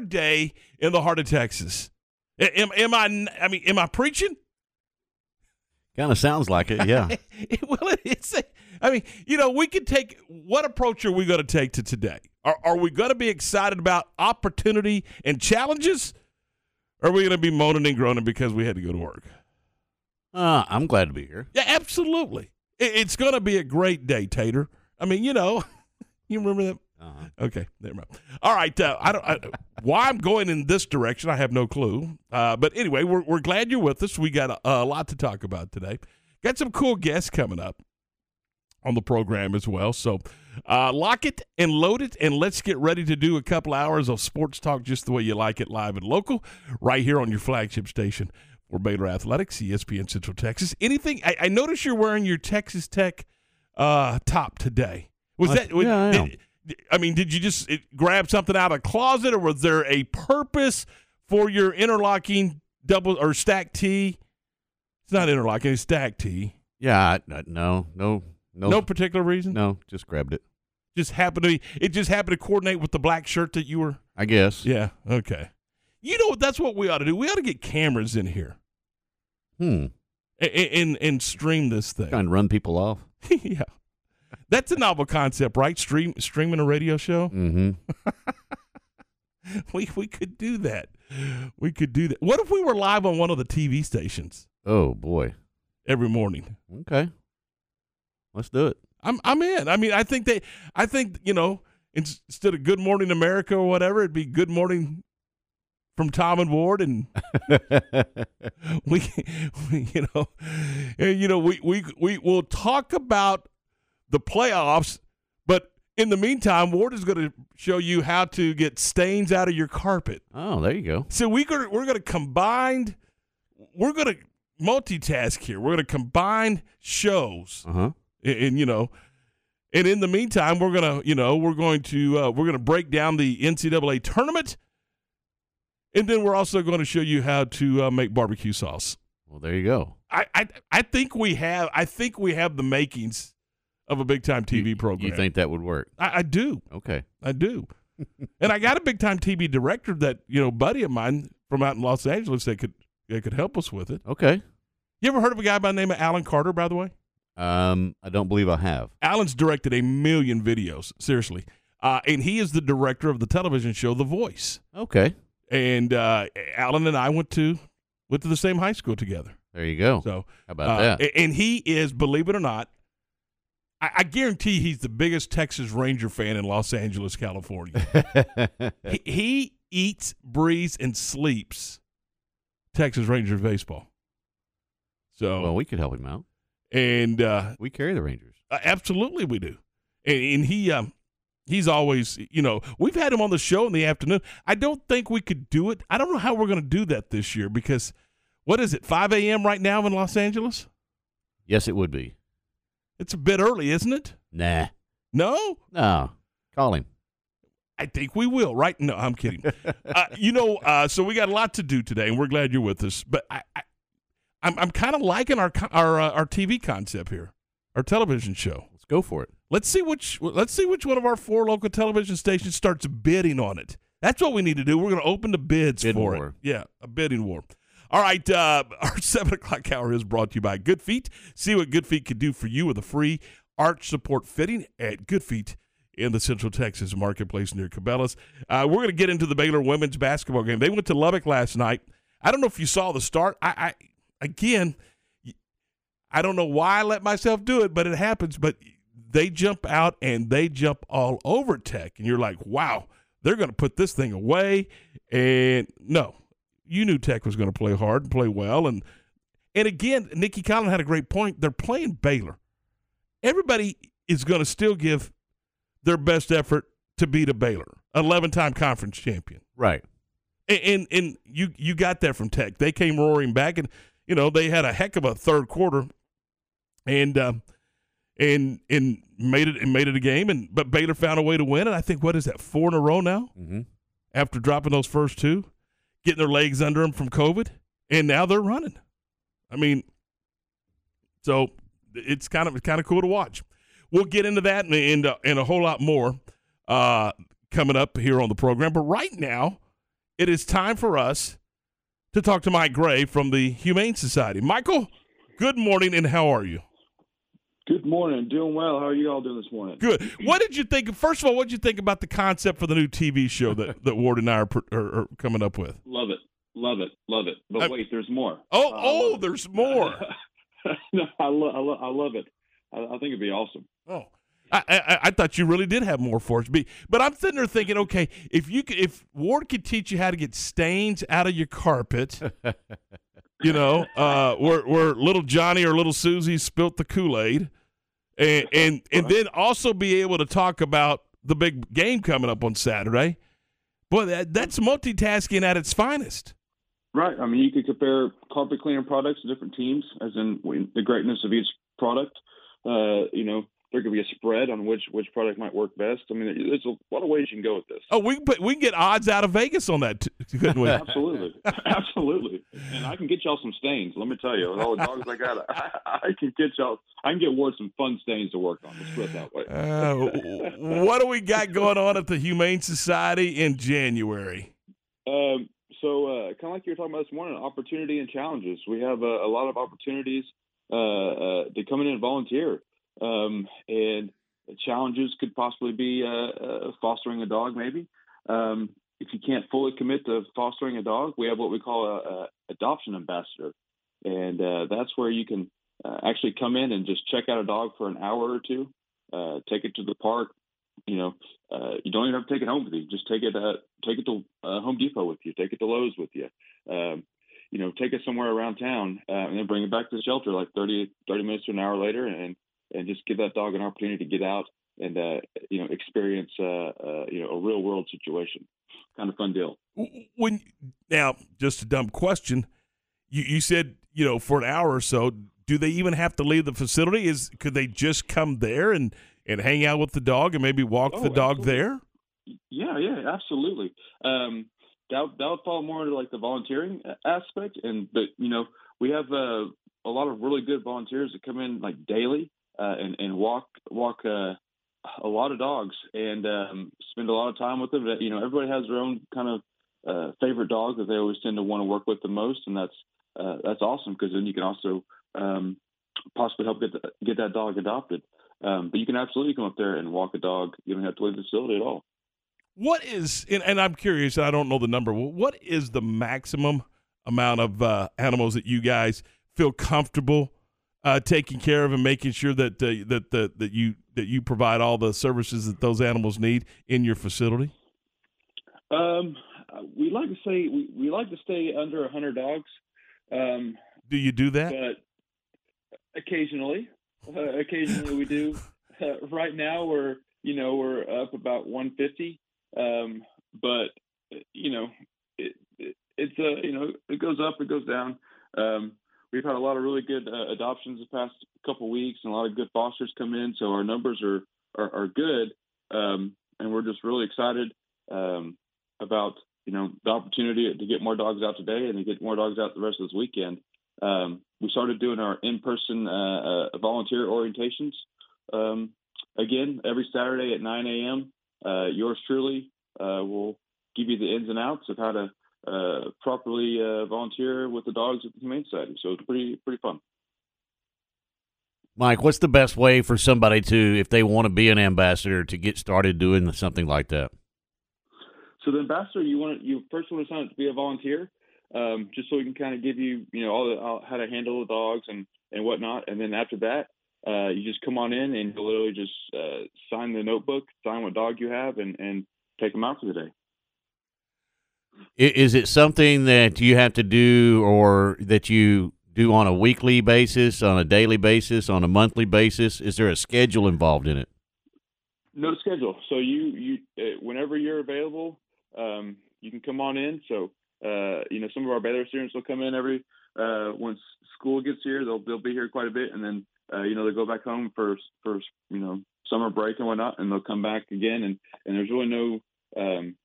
day in the heart of Texas. Am, am I? I mean, am I preaching? Kind of sounds like it, yeah. well, it's. A, I mean, you know, we could take. What approach are we going to take to today? Are, are we going to be excited about opportunity and challenges? Or are we going to be moaning and groaning because we had to go to work? Uh, I'm glad to be here. Yeah, absolutely. It, it's going to be a great day, Tater. I mean, you know, you remember that? Uh-huh. Okay, never mind. All right, uh, I don't. I, why I'm going in this direction, I have no clue. Uh, but anyway, we're we're glad you're with us. We got a, a lot to talk about today. Got some cool guests coming up on the program as well. So uh, lock it and load it, and let's get ready to do a couple hours of sports talk just the way you like it, live and local, right here on your flagship station for Baylor Athletics, ESPN Central Texas. Anything? I, I notice you're wearing your Texas Tech uh, top today. Was I, that? Yeah, I, did, I mean, did you just grab something out of a closet, or was there a purpose for your interlocking double or stack T? It's not interlocking; it's stack T. Yeah, I, I, no, no, no, no particular reason. No, just grabbed it. Just happened to be. It just happened to coordinate with the black shirt that you were. I guess. Yeah. Okay. You know that's what we ought to do. We ought to get cameras in here. Hmm. And and, and stream this thing. Trying to run people off. yeah. That's a novel concept, right? Stream streaming a radio show. Mm-hmm. we we could do that. We could do that. What if we were live on one of the TV stations? Oh boy. Every morning. Okay. Let's do it. I'm I'm in. I mean, I think they I think, you know, instead of Good Morning America or whatever, it'd be Good Morning from Tom and Ward and we, we, you know you know we we we will talk about the playoffs but in the meantime Ward is going to show you how to get stains out of your carpet. Oh, there you go. So we going we're going to combine we're going to multitask here. We're going to combine shows. Uh-huh. And, and, you know and in the meantime we're going to you know we're going to uh, we're going to break down the NCAA tournament and then we're also going to show you how to uh, make barbecue sauce. Well, there you go. I, I I think we have I think we have the makings of a big time TV you, program. You think that would work? I, I do. Okay. I do. and I got a big time TV director that you know, buddy of mine from out in Los Angeles that could that could help us with it. Okay. You ever heard of a guy by the name of Alan Carter? By the way. Um, I don't believe I have. Alan's directed a million videos. Seriously. Uh, and he is the director of the television show The Voice. Okay and uh, Alan and I went to went to the same high school together. There you go. So how about uh, that? And he is, believe it or not, I, I, guarantee he's the biggest Texas Ranger fan in Los Angeles, California. he, he, eats, breathes, and sleeps Texas Rangers baseball. So well, we could help him out, and uh, we carry the Rangers. Uh, absolutely, we do. And, and he. Um, He's always, you know, we've had him on the show in the afternoon. I don't think we could do it. I don't know how we're going to do that this year because what is it, 5 a.m. right now in Los Angeles? Yes, it would be. It's a bit early, isn't it? Nah. No? No. Call him. I think we will, right? No, I'm kidding. uh, you know, uh, so we got a lot to do today, and we're glad you're with us. But I, I, I'm, I'm kind of liking our our uh, our TV concept here, our television show. Let's go for it. Let's see which let's see which one of our four local television stations starts bidding on it. That's what we need to do. We're going to open the bids Bid for war. it. Yeah, a bidding war. All right, uh, our seven o'clock hour is brought to you by Good Feet. See what Good Feet can do for you with a free arch support fitting at Good Feet in the Central Texas marketplace near Cabela's. Uh, we're going to get into the Baylor women's basketball game. They went to Lubbock last night. I don't know if you saw the start. I, I again, I don't know why I let myself do it, but it happens. But they jump out and they jump all over Tech, and you're like, wow, they're going to put this thing away. And no, you knew Tech was going to play hard and play well, and and again, Nicki Collen had a great point. They're playing Baylor. Everybody is going to still give their best effort to beat a Baylor, 11-time conference champion. Right. And, and and you you got that from Tech. They came roaring back, and you know they had a heck of a third quarter, and. Uh, and and made it and made it a game. And but Baylor found a way to win. And I think what is that four in a row now? Mm-hmm. After dropping those first two, getting their legs under them from COVID, and now they're running. I mean, so it's kind of kind of cool to watch. We'll get into that and and, uh, and a whole lot more uh, coming up here on the program. But right now, it is time for us to talk to Mike Gray from the Humane Society. Michael, good morning, and how are you? Good morning. Doing well. How are you all doing this morning? Good. What did you think? First of all, what did you think about the concept for the new TV show that, that Ward and I are, are, are coming up with? Love it. Love it. Love it. But I- wait, there's more. Oh, I oh, love it. there's more. no, I, lo- I, lo- I love it. I, I think it'd be awesome. Oh, I, I, I thought you really did have more for us. But I'm sitting there thinking, okay, if you could, if Ward could teach you how to get stains out of your carpet, you know, uh, where where little Johnny or little Susie spilt the Kool Aid, and and and then also be able to talk about the big game coming up on Saturday. Boy, that, that's multitasking at its finest. Right. I mean, you could compare carpet cleaner products to different teams, as in the greatness of each product. Uh, you know, there could be a spread on which which product might work best. I mean, there's a lot of ways you can go with this. Oh, we can put, we can get odds out of Vegas on that, t- couldn't we? Absolutely, absolutely, and I can get y'all some stains. Let me tell you, with all the dogs I got, I, I can get y'all. I can get Ward some fun stains to work on. Let's put it that way. Uh, what do we got going on at the Humane Society in January? Um, so, uh, kind of like you were talking about this morning, opportunity and challenges. We have a, a lot of opportunities uh, uh, to come in and volunteer, um, and challenges could possibly be uh, uh, fostering a dog. Maybe um, if you can't fully commit to fostering a dog, we have what we call a, a adoption ambassador, and uh, that's where you can uh, actually come in and just check out a dog for an hour or two, uh, take it to the park. You know, uh, you don't even have to take it home with you. Just take it, uh, take it to uh, Home Depot with you. Take it to Lowe's with you. Um, you know, take it somewhere around town uh, and then bring it back to the shelter like 30, 30 minutes to an hour later, and and just give that dog an opportunity to get out and uh, you know experience uh, uh, you know a real world situation. Kind of fun deal. When now, just a dumb question. You you said you know for an hour or so. Do they even have to leave the facility? Is could they just come there and and hang out with the dog and maybe walk Oh, the dog absolutely. there? Yeah, yeah, absolutely. Um, that that would fall more into like the volunteering aspect, and but you know we have uh, a lot of really good volunteers that come in like daily uh, and and walk walk uh, a lot of dogs and um, spend a lot of time with them. You know, everybody has their own kind of uh, favorite dog that they always tend to want to work with the most, and that's uh, that's awesome because then you can also um, possibly help get the, get that dog adopted. Um, but you can absolutely come up there and walk a dog. You don't have to leave the facility at all. What is and, and I'm curious. I don't know the number. What is the maximum amount of uh, animals that you guys feel comfortable uh, taking care of and making sure that uh, that that that you that you provide all the services that those animals need in your facility? Um, we like to say we, we like to stay under hundred dogs, um, Do you do that? but occasionally, uh, occasionally we do. Uh, right now we're you know we're up about 150, um, but you know it, it it's uh, you know it goes up, it goes down. Um, we've had a lot of really good uh, adoptions the past couple weeks, and a lot of good fosters come in, so our numbers are are, are good, um, and we're just really excited um, about you know the opportunity to get more dogs out today and to get more dogs out the rest of this weekend. Um, we started doing our in-person uh, uh, volunteer orientations um, again every Saturday at 9 a.m. Uh, yours truly uh, will give you the ins and outs of how to uh, properly uh, volunteer with the dogs at the Humane Society. So it's pretty pretty fun. Mike, what's the best way for somebody to, if they want to be an ambassador, to get started doing something like that? So the ambassador, you want to, you first want to sign up to be a volunteer, um, just so we can kind of give you, you know, all the, how to handle the dogs and and whatnot. And then after that, uh, you just come on in and you literally just uh, sign the notebook, sign what dog you have, and and take them out for the day. Is it something that you have to do or that you do on a weekly basis, on a daily basis, on a monthly basis? Is there a schedule involved in it? No schedule. So you you uh, whenever you're available, um, you can come on in. So uh, you know some of our Baylor students will come in every uh, once school gets here. They'll they'll be here quite a bit, and then uh, you know they go back home for for you know summer break and whatnot, and they'll come back again. And and there's really no um,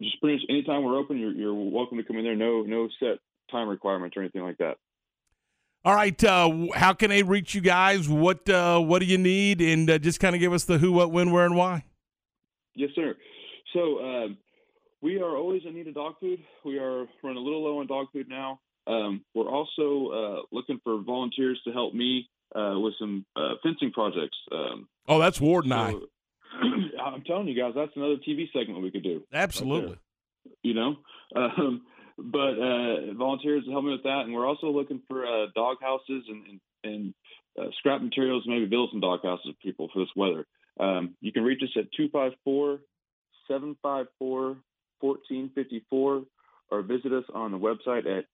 just pretty much anytime we're open, you're you're welcome to come in there. No no set time requirements or anything like that. All right. Uh, how can they reach you guys? What uh, What do you need? And uh, just kind of give us the who, what, when, where, and why. Yes, sir. So um, we are always in need of dog food. We are running a little low on dog food now. Um, we're also uh, looking for volunteers to help me uh, with some uh, fencing projects. Um, oh, that's Ward and I. I'm telling you guys, that's another TV segment we could do. Absolutely. You know, um, but uh, volunteers to help me with that, and we're also looking for uh, dog houses and and, and uh, scrap materials, maybe build some dog houses for people for this weather. Um, you can reach us at 254 754 1454 or visit us on the website at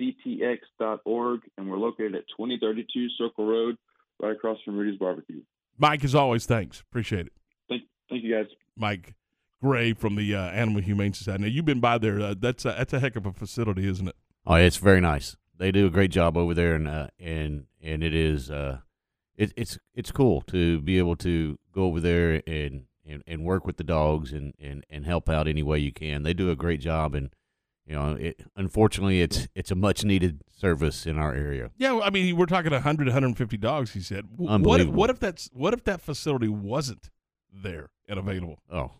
hsctx.org. And we're located at 2032 Circle Road, right across from Rudy's Barbecue. Mike, as always, thanks. Appreciate it. Thank, thank you guys. Mike Gray from the uh, Animal Humane Society. Now, you've been by there. Uh, that's a, that's a heck of a facility, isn't it? Oh, it's very nice. They do a great job over there, and uh, and and it is uh, it, it's it's cool to be able to go over there and, and, and work with the dogs and, and, and help out any way you can. They do a great job, and you know, it, unfortunately, it's it's a much needed service in our area. Yeah, well, I mean, we're talking 100, 150 dogs. He said. What if, what if that's what if that facility wasn't there and available? Oh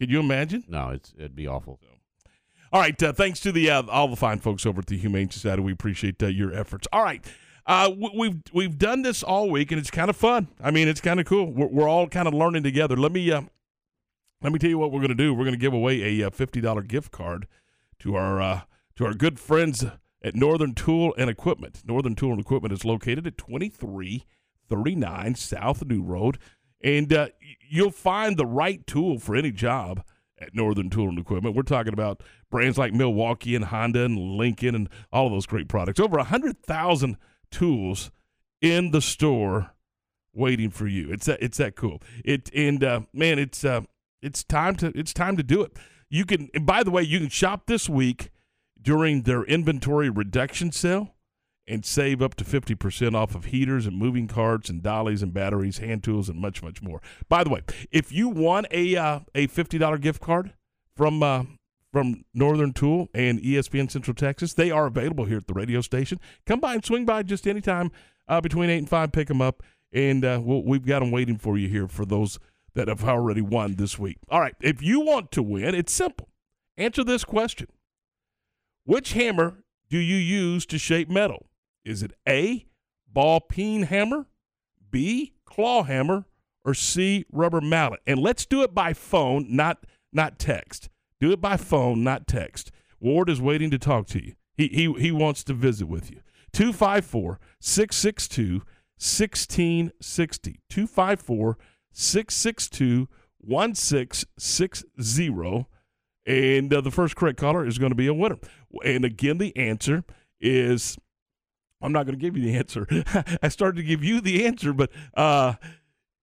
Could you imagine? no, it's it'd be awful. All right. Uh, thanks to the uh, all the fine folks over at the Humane Society. We appreciate uh, your efforts. All right. Uh, w- we've we've done this all week, and it's kind of fun. I mean, it's kind of cool. We're, we're all kind of learning together. Let me uh, let me tell you what we're going to do. We're going to give away a uh, fifty dollar gift card to our uh, to our good friends at Northern Tool and Equipment. Northern Tool and Equipment is located at twenty three thirty nine South New Road, and uh, you'll find the right tool for any job at Northern Tool and Equipment. We're talking about brands like Milwaukee and Honda and Lincoln and all of those great products. Over 100,000 tools in the store waiting for you. It's that it's that cool. It and uh, man, it's uh, it's time to it's time to do it. You can by the way, you can shop this week during their inventory reduction sale and save up to 50% off of heaters and moving carts and dollies and batteries, hand tools and much much more. By the way, if you want a uh, a $50 gift card from uh, from Northern Tool and ESPN Central Texas, they are available here at the radio station. Come by and swing by just anytime uh, between 8 and 5, pick them up and uh, we'll, we've got them waiting for you here for those that have already won this week. All right, if you want to win, it's simple. Answer this question. Which hammer do you use to shape metal? Is it A, ball peen hammer, B, claw hammer, or C, rubber mallet? And let's do it by phone, not not text. Do it by phone, not text. Ward is waiting to talk to you. He he he wants to visit with you. 254 662 1660. 254 662 1660. And uh, the first correct caller is going to be a winner. And again, the answer is I'm not going to give you the answer. I started to give you the answer, but uh,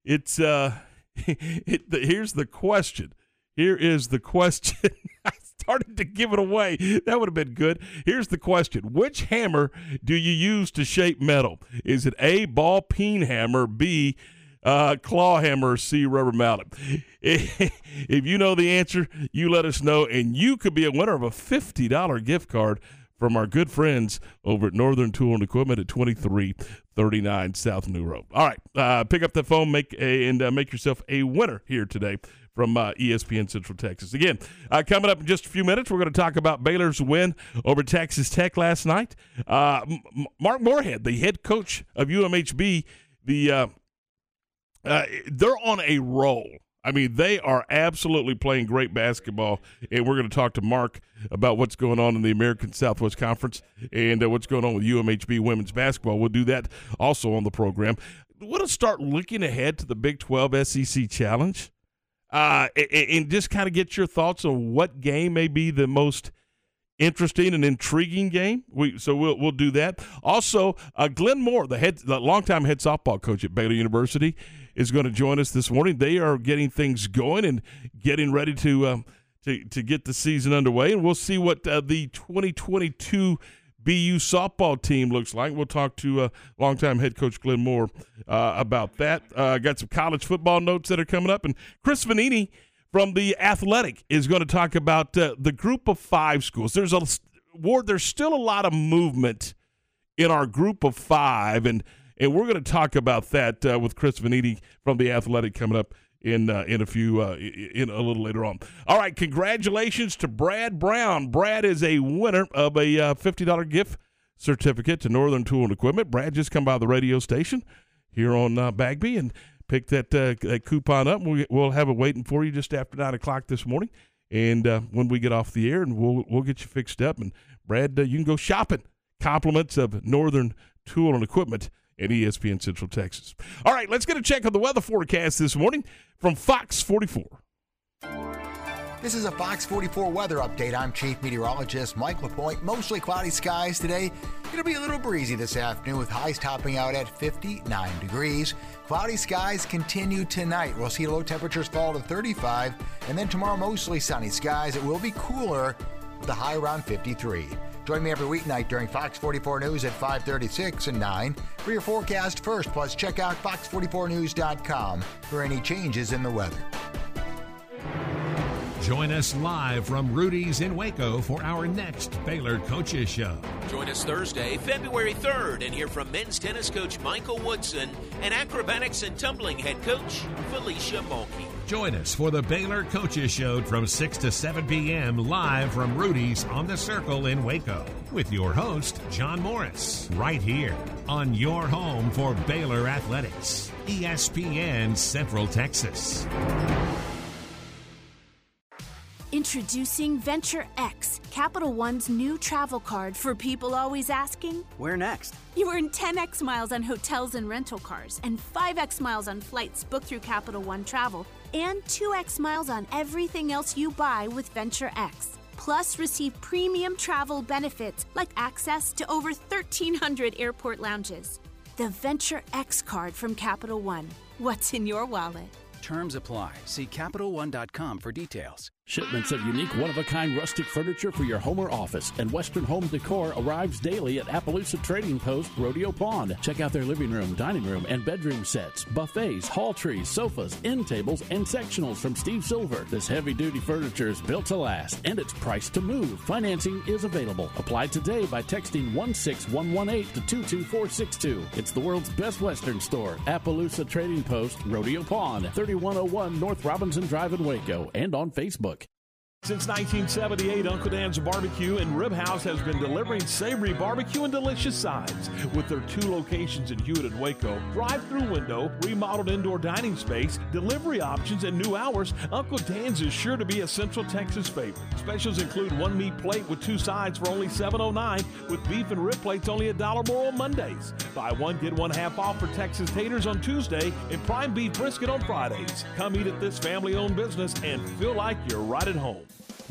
it's uh, it, the, here's the question. Here is the question. I started to give it away. That would have been good. Here's the question Which hammer do you use to shape metal? Is it A, ball peen hammer, B, uh, claw hammer, C, rubber mallet? if you know the answer, you let us know, and you could be a winner of a $50 gift card from our good friends over at Northern Tool and Equipment at 2339 South New Road. All right, uh, pick up the phone make a, and uh, make yourself a winner here today from uh, ESPN Central Texas. Again, uh, coming up in just a few minutes, we're going to talk about Baylor's win over Texas Tech last night. Uh, M- Mark Moorhead, the head coach of UMHB, the uh, they're on a roll. I mean, they are absolutely playing great basketball, and we're going to talk to Mark about what's going on in the American Southwest Conference and uh, what's going on with UMHB women's basketball. We'll do that also on the program. We want to start looking ahead to the Big 12 SEC Challenge uh, a- a- and just kind of get your thoughts on what game may be the most interesting and intriguing game. We so we'll we'll do that. Also, uh, Glenn Moore, the head, the longtime head softball coach at Baylor University, is going to join us this morning. They are getting things going and getting ready to um, to to get the season underway, and we'll see what uh, the 2022 BU softball team looks like. We'll talk to uh, longtime head coach Glenn Moore uh, about that. Uh, got some college football notes that are coming up, and Chris Vannini from the Athletic is going to talk about uh, the group of five schools. There's a Ward. There's still a lot of movement in our group of five, and and we're going to talk about that uh, with Chris Vannini from the Athletic coming up in uh, in a few uh, in a little later on. All right, congratulations to Brad Brown. Brad is a winner of a uh, fifty dollar gift certificate to Northern Tool and Equipment. Brad just come by the radio station here on uh, Bagby and pick that, uh, that coupon up. We, will have it waiting for you just after nine o'clock this morning. And uh, when we get off the air, and we'll we'll get you fixed up. And Brad, you can go shopping. Compliments of Northern Tool and Equipment at ESPN Central Texas. All right, let's get a check on the weather forecast this morning from Fox 44. This is a Fox 44 weather update. I'm Chief Meteorologist Mike LaPointe. Mostly cloudy skies today. It'll be a little breezy this afternoon with highs topping out at 59 degrees. Cloudy skies continue tonight. We'll see low temperatures fall to 35, and then tomorrow mostly sunny skies. It will be cooler a high around 53. Join me every weeknight during Fox 44 News at 536 and 9 for your forecast first. Plus, check out fox44news.com for any changes in the weather. Join us live from Rudy's in Waco for our next Baylor Coaches Show. Join us Thursday, February 3rd, and hear from men's tennis coach Michael Woodson and acrobatics and tumbling head coach Felicia Mulkey. Join us for the Baylor Coaches Show from 6 to 7 p.m. live from Rudy's on the Circle in Waco with your host, John Morris, right here on your home for Baylor Athletics, ESPN Central Texas. Introducing Venture X, Capital One's new travel card for people always asking, Where next? You earn 10x miles on hotels and rental cars, and 5x miles on flights booked through Capital One Travel, and 2x miles on everything else you buy with Venture X. Plus, receive premium travel benefits like access to over 1,300 airport lounges. The Venture X card from Capital One. What's in your wallet? Terms apply. See CapitalOne.com for details. Shipments of unique, one of a kind rustic furniture for your home or office and Western home decor arrives daily at Appaloosa Trading Post Rodeo Pond. Check out their living room, dining room, and bedroom sets, buffets, hall trees, sofas, end tables, and sectionals from Steve Silver. This heavy duty furniture is built to last and it's priced to move. Financing is available. Apply today by texting 16118 to 22462. It's the world's best Western store, Appaloosa Trading Post Rodeo Pond, 3101 North Robinson Drive in Waco, and on Facebook. Since 1978, Uncle Dan's Barbecue and Rib House has been delivering savory barbecue and delicious sides. With their two locations in Hewitt and Waco, drive-through window, remodeled indoor dining space, delivery options, and new hours, Uncle Dan's is sure to be a Central Texas favorite. Specials include one meat plate with two sides for only $7.09, with beef and rib plates only a dollar more on Mondays. Buy one, get one half off for Texas taters on Tuesday and prime beef brisket on Fridays. Come eat at this family-owned business and feel like you're right at home.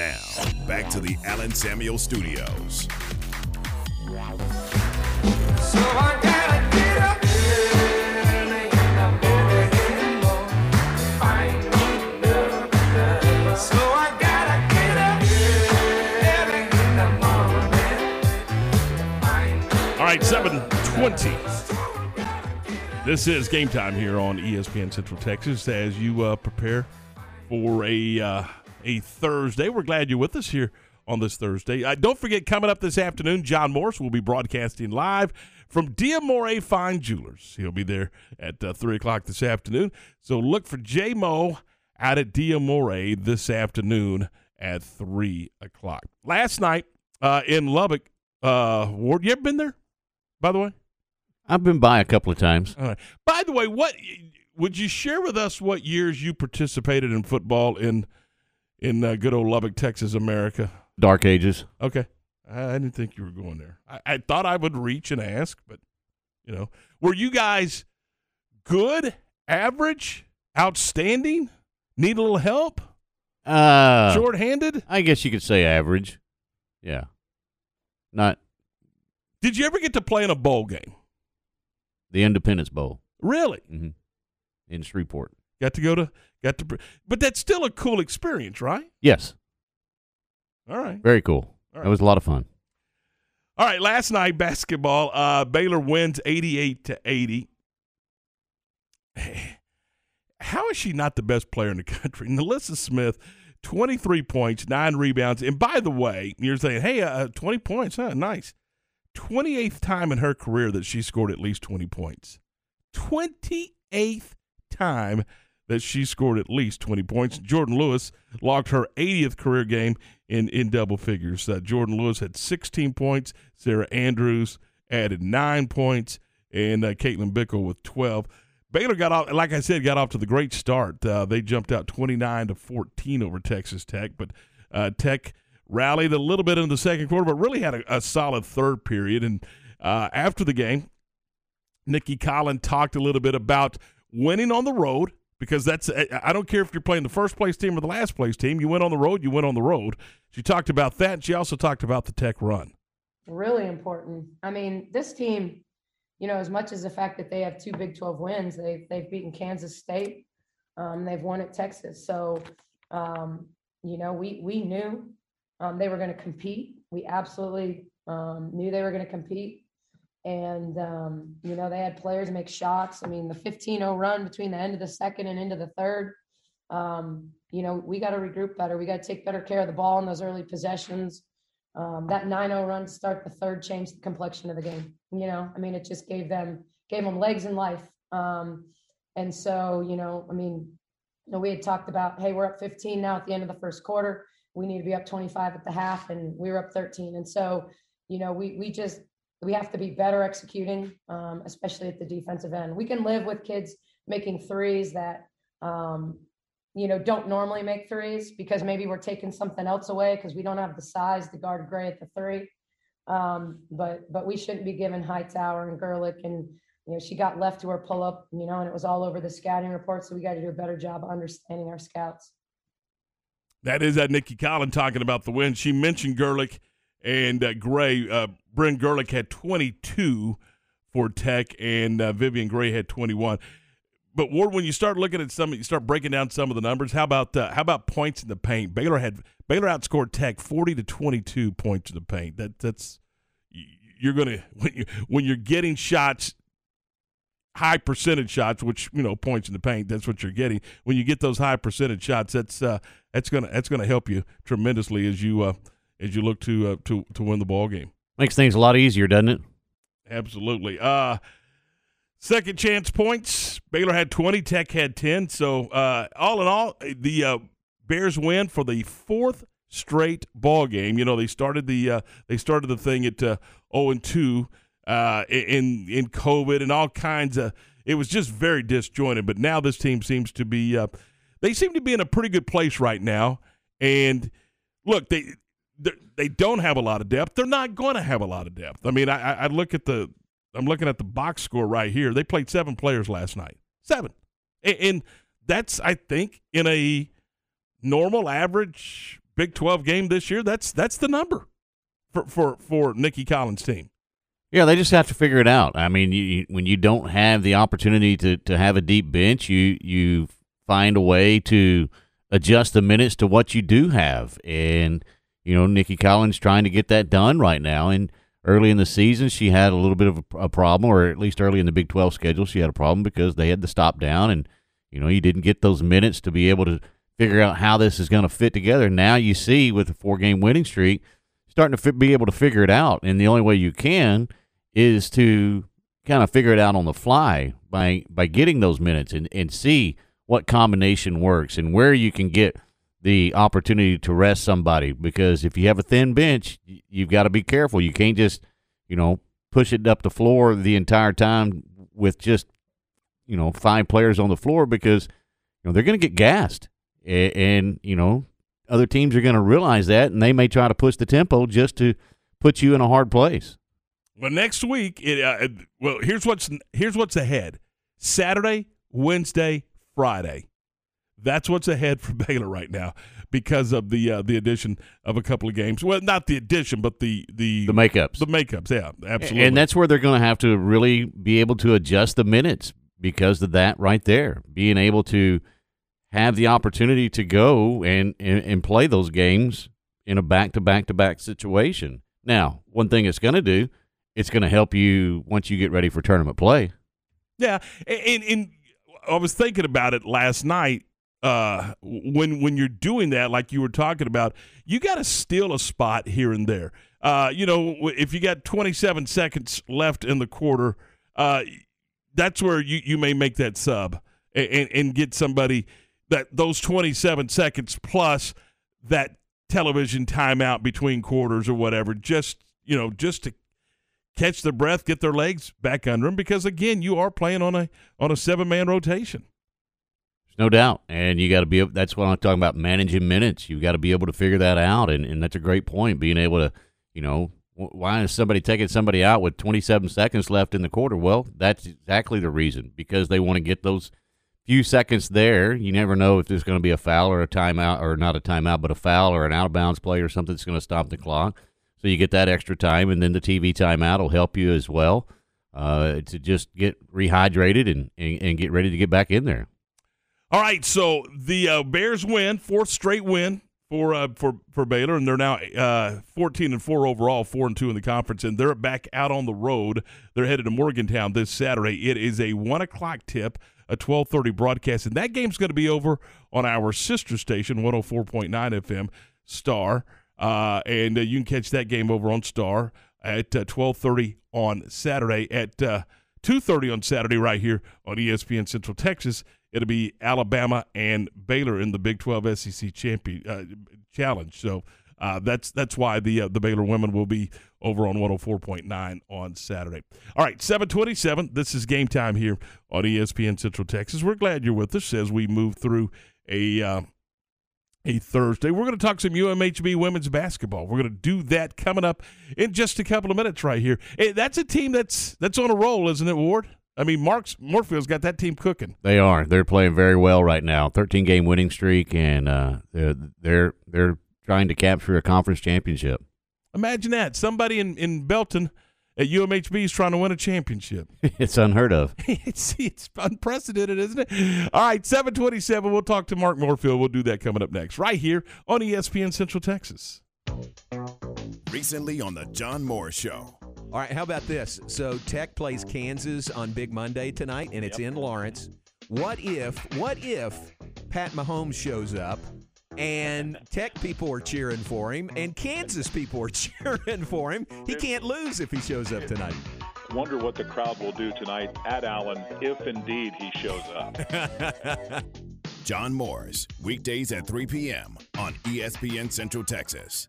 Now, back to the Alan Samuel Studios. So All right, 720. This is game time here on ESPN Central Texas as you uh, prepare for a uh, a Thursday. We're glad you're with us here on this Thursday. Uh, don't forget, coming up this afternoon, John Morris will be broadcasting live from Diamore Fine Jewelers. He'll be there at uh, 3 o'clock this afternoon. So look for J Mo out at Diamore this afternoon at 3 o'clock. Last night uh, in Lubbock, uh, Ward, you ever been there, by the way? I've been by a couple of times. All right. By the way, what would you share with us what years you participated in football in – in uh, good old Lubbock, Texas, America. Dark Ages. Okay. I, I didn't think you were going there. I, I, thought I would reach and ask, but, you know, were you guys good, average, outstanding, need a little help? Uh, Short-handed? I guess you could say average. Yeah. Not. Did you ever get to play in a bowl game? The Independence Bowl. Really? Mm-hmm. In Shreveport. Got to go to got to, but that's still a cool experience, right? Yes. All right. Very cool. All That was a lot of fun. All right, last night basketball, uh, Baylor wins 88 to 80. How is she not the best player in the country? NaLyssa Smith, 23 points, 9 rebounds. And by the way, you're saying, "Hey, uh, 20 points, huh? Nice." 28th time in her career that she scored at least 20 points. 28th time that she scored at least 20 points. Jordan Lewis logged her 80th career game in, in double figures. Uh, Jordan Lewis had 16 points. Sarah Andrews added nine points, and uh, Caitlin Bickle with 12. Baylor got off, like I said, got off to the great start. Uh, they jumped out 29 to 14 over Texas Tech, but uh, Tech rallied a little bit in the second quarter, but really had a, a solid third period. And uh, after the game, Nicki Collen talked a little bit about winning on the road because that's I don't care if you're playing the first place team or the last place team. You went on the road, you went on the road. She talked about that. And she also talked about the Tech run. Really important. I mean, this team, you know, as much as the fact that they have two Big 12 wins, they've they've beaten Kansas State, um, they've won at Texas. So, um, you know, we we knew um, they were going to compete. We absolutely um, knew they were going to compete. And, um, you know, they had players make shots. I mean, the 15 0 run between the end of the second and into the third, um, you know, we got to regroup better. We got to take better care of the ball in those early possessions. Um, that 9 0 run to start the third changed the complexion of the game. You know, I mean, it just gave them gave them legs in life. Um, and so, you know, I mean, you know, we had talked about, hey, we're up 15 now at the end of the first quarter. We need to be up 25 at the half, and we were up 13. And so, you know, we we just we have to be better executing, um, especially at the defensive end. We can live with kids making threes that, um, you know, don't normally make threes because maybe we're taking something else away because we don't have the size to guard Gray at the three. Um, but but we shouldn't be giving Hightower and Gerlich and you know she got left to her pull up, you know, and it was all over the scouting report. So we got to do a better job understanding our scouts. That is that Nicki Collen talking about the win. She mentioned Gerlich and uh, Gray. Uh, Bryn Gerlich had 22 for Tech, and uh, Vivian Gray had 21. But Ward, when you start looking at some, you start breaking down some of the numbers. How about uh, how about points in the paint? Baylor had Baylor outscored Tech 40 to 22 points in the paint. That that's you're gonna when you when you're getting shots high percentage shots, which you know points in the paint. That's what you're getting when you get those high percentage shots. That's uh, that's gonna that's gonna help you tremendously as you uh, as you look to uh, to to win the ball game. Makes things a lot easier, doesn't it? Absolutely. Uh, second chance points. Baylor had 20. Tech had 10. So uh, all in all, the uh, Bears win for the fourth straight ball game. You know they started the uh, they started the thing at uh, 0 and 2 uh, in in COVID and all kinds of. It was just very disjointed. But now this team seems to be. Uh, they seem to be in a pretty good place right now. And look, they they don't have a lot of depth. They're not going to have a lot of depth. I mean, I, I look at the. I'm looking at the box score right here. They played seven players last night. Seven, and, and that's I think in a normal average Big 12 game this year. That's that's the number for for for Nicki Collen's team. Yeah, they just have to figure it out. I mean, you, when you don't have the opportunity to, to have a deep bench, you you find a way to adjust the minutes to what you do have. And you know, Nicki Collen's trying to get that done right now. And early in the season, she had a little bit of a, a problem, or at least early in the Big 12 schedule, she had a problem because they had to stop down, and you know, you didn't get those minutes to be able to figure out how this is going to fit together. Now you see with a four game winning streak, starting to be able to figure it out, and the only way you can is to kind of figure it out on the fly by by getting those minutes and, and see what combination works and where you can get the opportunity to rest somebody because if you have a thin bench you've got to be careful. You can't just you know push it up the floor the entire time with just you know five players on the floor because you know they're going to get gassed. And, and you know other teams are going to realize that and they may try to push the tempo just to put you in a hard place. Well, next week, it, uh, well, here's what's here's what's ahead: Saturday, Wednesday, Friday. That's what's ahead for Baylor right now because of the uh, the addition of a couple of games. Well, not the addition, but the the the makeups. The makeups, yeah, absolutely. And that's where they're going to have to really be able to adjust the minutes because of that right there, being able to have the opportunity to go and, and, and play those games in a back to back to back situation. Now, one thing it's going to do, it's going to help you once you get ready for tournament play. Yeah, and, and I was thinking about it last night. Uh, when when you're doing that, like you were talking about, you got to steal a spot here and there. Uh, you know, if you got 27 seconds left in the quarter, uh, that's where you, you may make that sub and, and get somebody that those 27 seconds plus that television timeout between quarters or whatever, just you know, just to catch their breath, get their legs back under them, because again, you are playing on a on a seven man rotation. No doubt, and you got to be. That's what I'm talking about. Managing minutes, you got to be able to figure that out, and, and that's a great point. Being able to, you know, why is somebody taking somebody out with 27 seconds left in the quarter? Well, that's exactly the reason because they want to get those few seconds there. You never know if there's going to be a foul or a timeout, or not a timeout, but a foul or an out of bounds play or something that's going to stop the clock. So you get that extra time, and then the TV timeout will help you as well uh, to just get rehydrated and, and, and, get ready to get back in there. All right, so the uh, Bears win, fourth straight win for uh, for for Baylor, and they're now uh, 14 and four overall, four and two in the conference, and they're back out on the road. They're headed to Morgantown this Saturday. It is a one o'clock tip a 12:30 broadcast, and that game's going to be over on our sister station, 104.9 FM Star, uh, and uh, you can catch that game over on Star at 12:30 uh, on Saturday at 2:30 uh, on Saturday right here on ESPN Central Texas. It'll be Alabama and Baylor in the Big 12 SEC champion uh, challenge. So uh, that's that's why the uh, the Baylor women will be over on 104.9 on Saturday. All right, 727. This is game time here on ESPN Central Texas. We're glad you're with us as we move through a uh, a Thursday. We're going to talk some UMHB women's basketball. We're going to do that coming up in just a couple of minutes right here. Hey, that's a team that's that's on a roll, isn't it, Ward? I mean, Mark's Morefield's got that team cooking. They are. They're playing very well right now. 13 game winning streak, and uh, they're they're they're trying to capture a conference championship. Imagine that. Somebody in, in Belton at UMHB is trying to win a championship. it's unheard of. it's, it's unprecedented, isn't it? All right, 727. We'll talk to Mark Morefield. We'll do that coming up next, right here on ESPN Central Texas. Recently on The John Moore Show. All right, how about this? So Tech plays Kansas on Big Monday tonight, and it's yep. in Lawrence. What if, what if Pat Mahomes shows up and Tech people are cheering for him, and Kansas people are cheering for him. He can't lose if he shows up tonight. Wonder what the crowd will do tonight at Allen if indeed he shows up. John Morris, weekdays at 3 p.m. on ESPN Central Texas.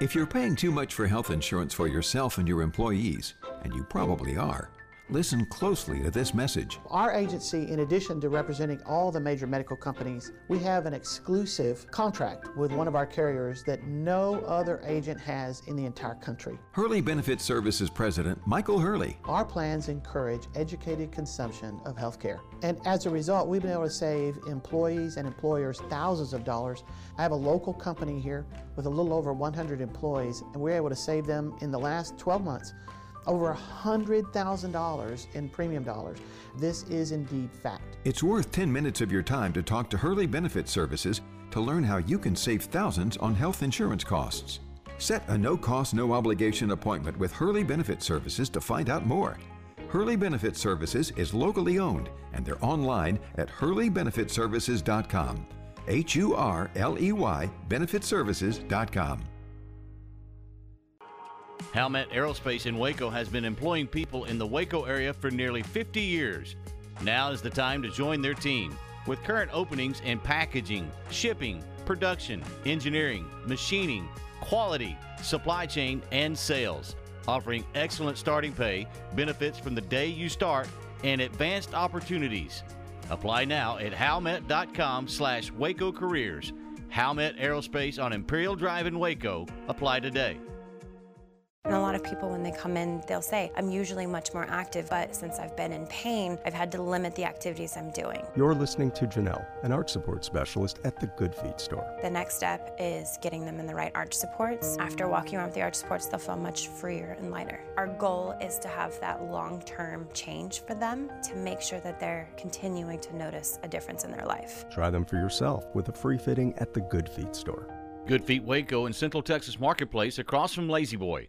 If you're paying too much for health insurance for yourself and your employees, and you probably are, Listen closely to this message. Our agency, in addition to representing all the major medical companies, we have an exclusive contract with one of our carriers that no other agent has in the entire country. Hurley Benefit Services President Michael Hurley. Our plans encourage educated consumption of health care. And as a result, we've been able to save employees and employers thousands of dollars. I have a local company here with a little over 100 employees, and we're able to save them in the last 12 months over $100,000 in premium dollars. This is indeed fact. It's worth 10 minutes of your time to talk to Hurley Benefit Services to learn how you can save thousands on health insurance costs. Set a no cost, no obligation appointment with Hurley Benefit Services to find out more. Hurley Benefit Services is locally owned and they're online at hurleybenefitservices.com. H U R L E Y benefitservices.com. Howmet Aerospace in Waco has been employing people in the Waco area for nearly 50 years. Now is the time to join their team. With current openings in packaging, shipping, production, engineering, machining, quality, supply chain, and sales, offering excellent starting pay, benefits from the day you start, and advanced opportunities. Apply now at howmet.com slash Waco Careers. Howmet Aerospace on Imperial Drive in Waco. Apply today. And a lot of people, when they come in, they'll say, I'm usually much more active, but since I've been in pain, I've had to limit the activities I'm doing. You're listening to Janelle, an arch support specialist at the Good Feet store. The next step is getting them in the right arch supports. After walking around with the arch supports, they'll feel much freer and lighter. Our goal is to have that long term change for them to make sure that they're continuing to notice a difference in their life. Try them for yourself with a free fitting at the Good Feet store. Good Feet Waco in Central Texas Marketplace across from La-Z-Boy.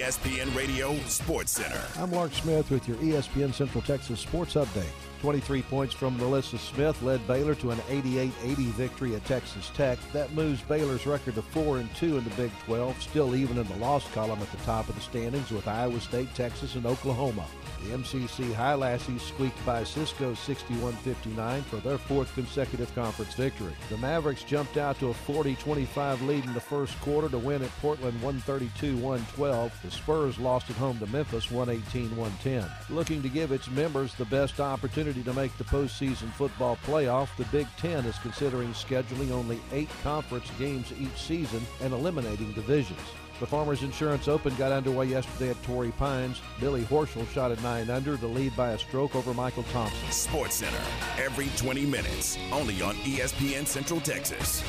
ESPN Radio Sports Center. I'm Mark Smith with your ESPN Central Texas Sports Update. 23 points from NaLyssa Smith led Baylor to an 88-80 victory at Texas Tech. That moves Baylor's record to 4 and 2 in the Big 12, still even in the loss column at the top of the standings with Iowa State, Texas, and Oklahoma. The MCC Highlassies squeaked by Cisco 61-59 for their fourth consecutive conference victory. The Mavericks jumped out to a 40-25 lead in the first quarter to win at Portland 132-112. The Spurs lost at home to Memphis 118-110. Looking to give its members the best opportunity to make the postseason football playoff, the Big Ten is considering scheduling only eight conference games each season and eliminating divisions. The Farmers Insurance Open got underway yesterday at Torrey Pines. Billy Horschel shot at 9 under to lead by a stroke over Michael Thompson. Sports Center, every 20 minutes, only on ESPN Central Texas.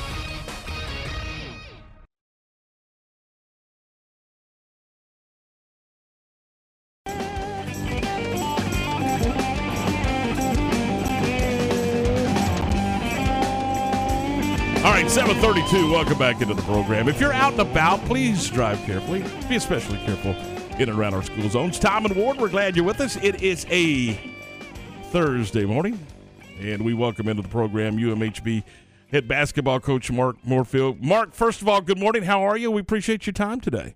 All right, 732. Welcome back into the program. If you're out and about, please drive carefully. Be especially careful in and around our school zones. Tom and Ward, we're glad you're with us. It is a Thursday morning, and we welcome into the program UMHB head basketball coach Mark Morefield. Mark, first of all, good morning. How are you? We appreciate your time today.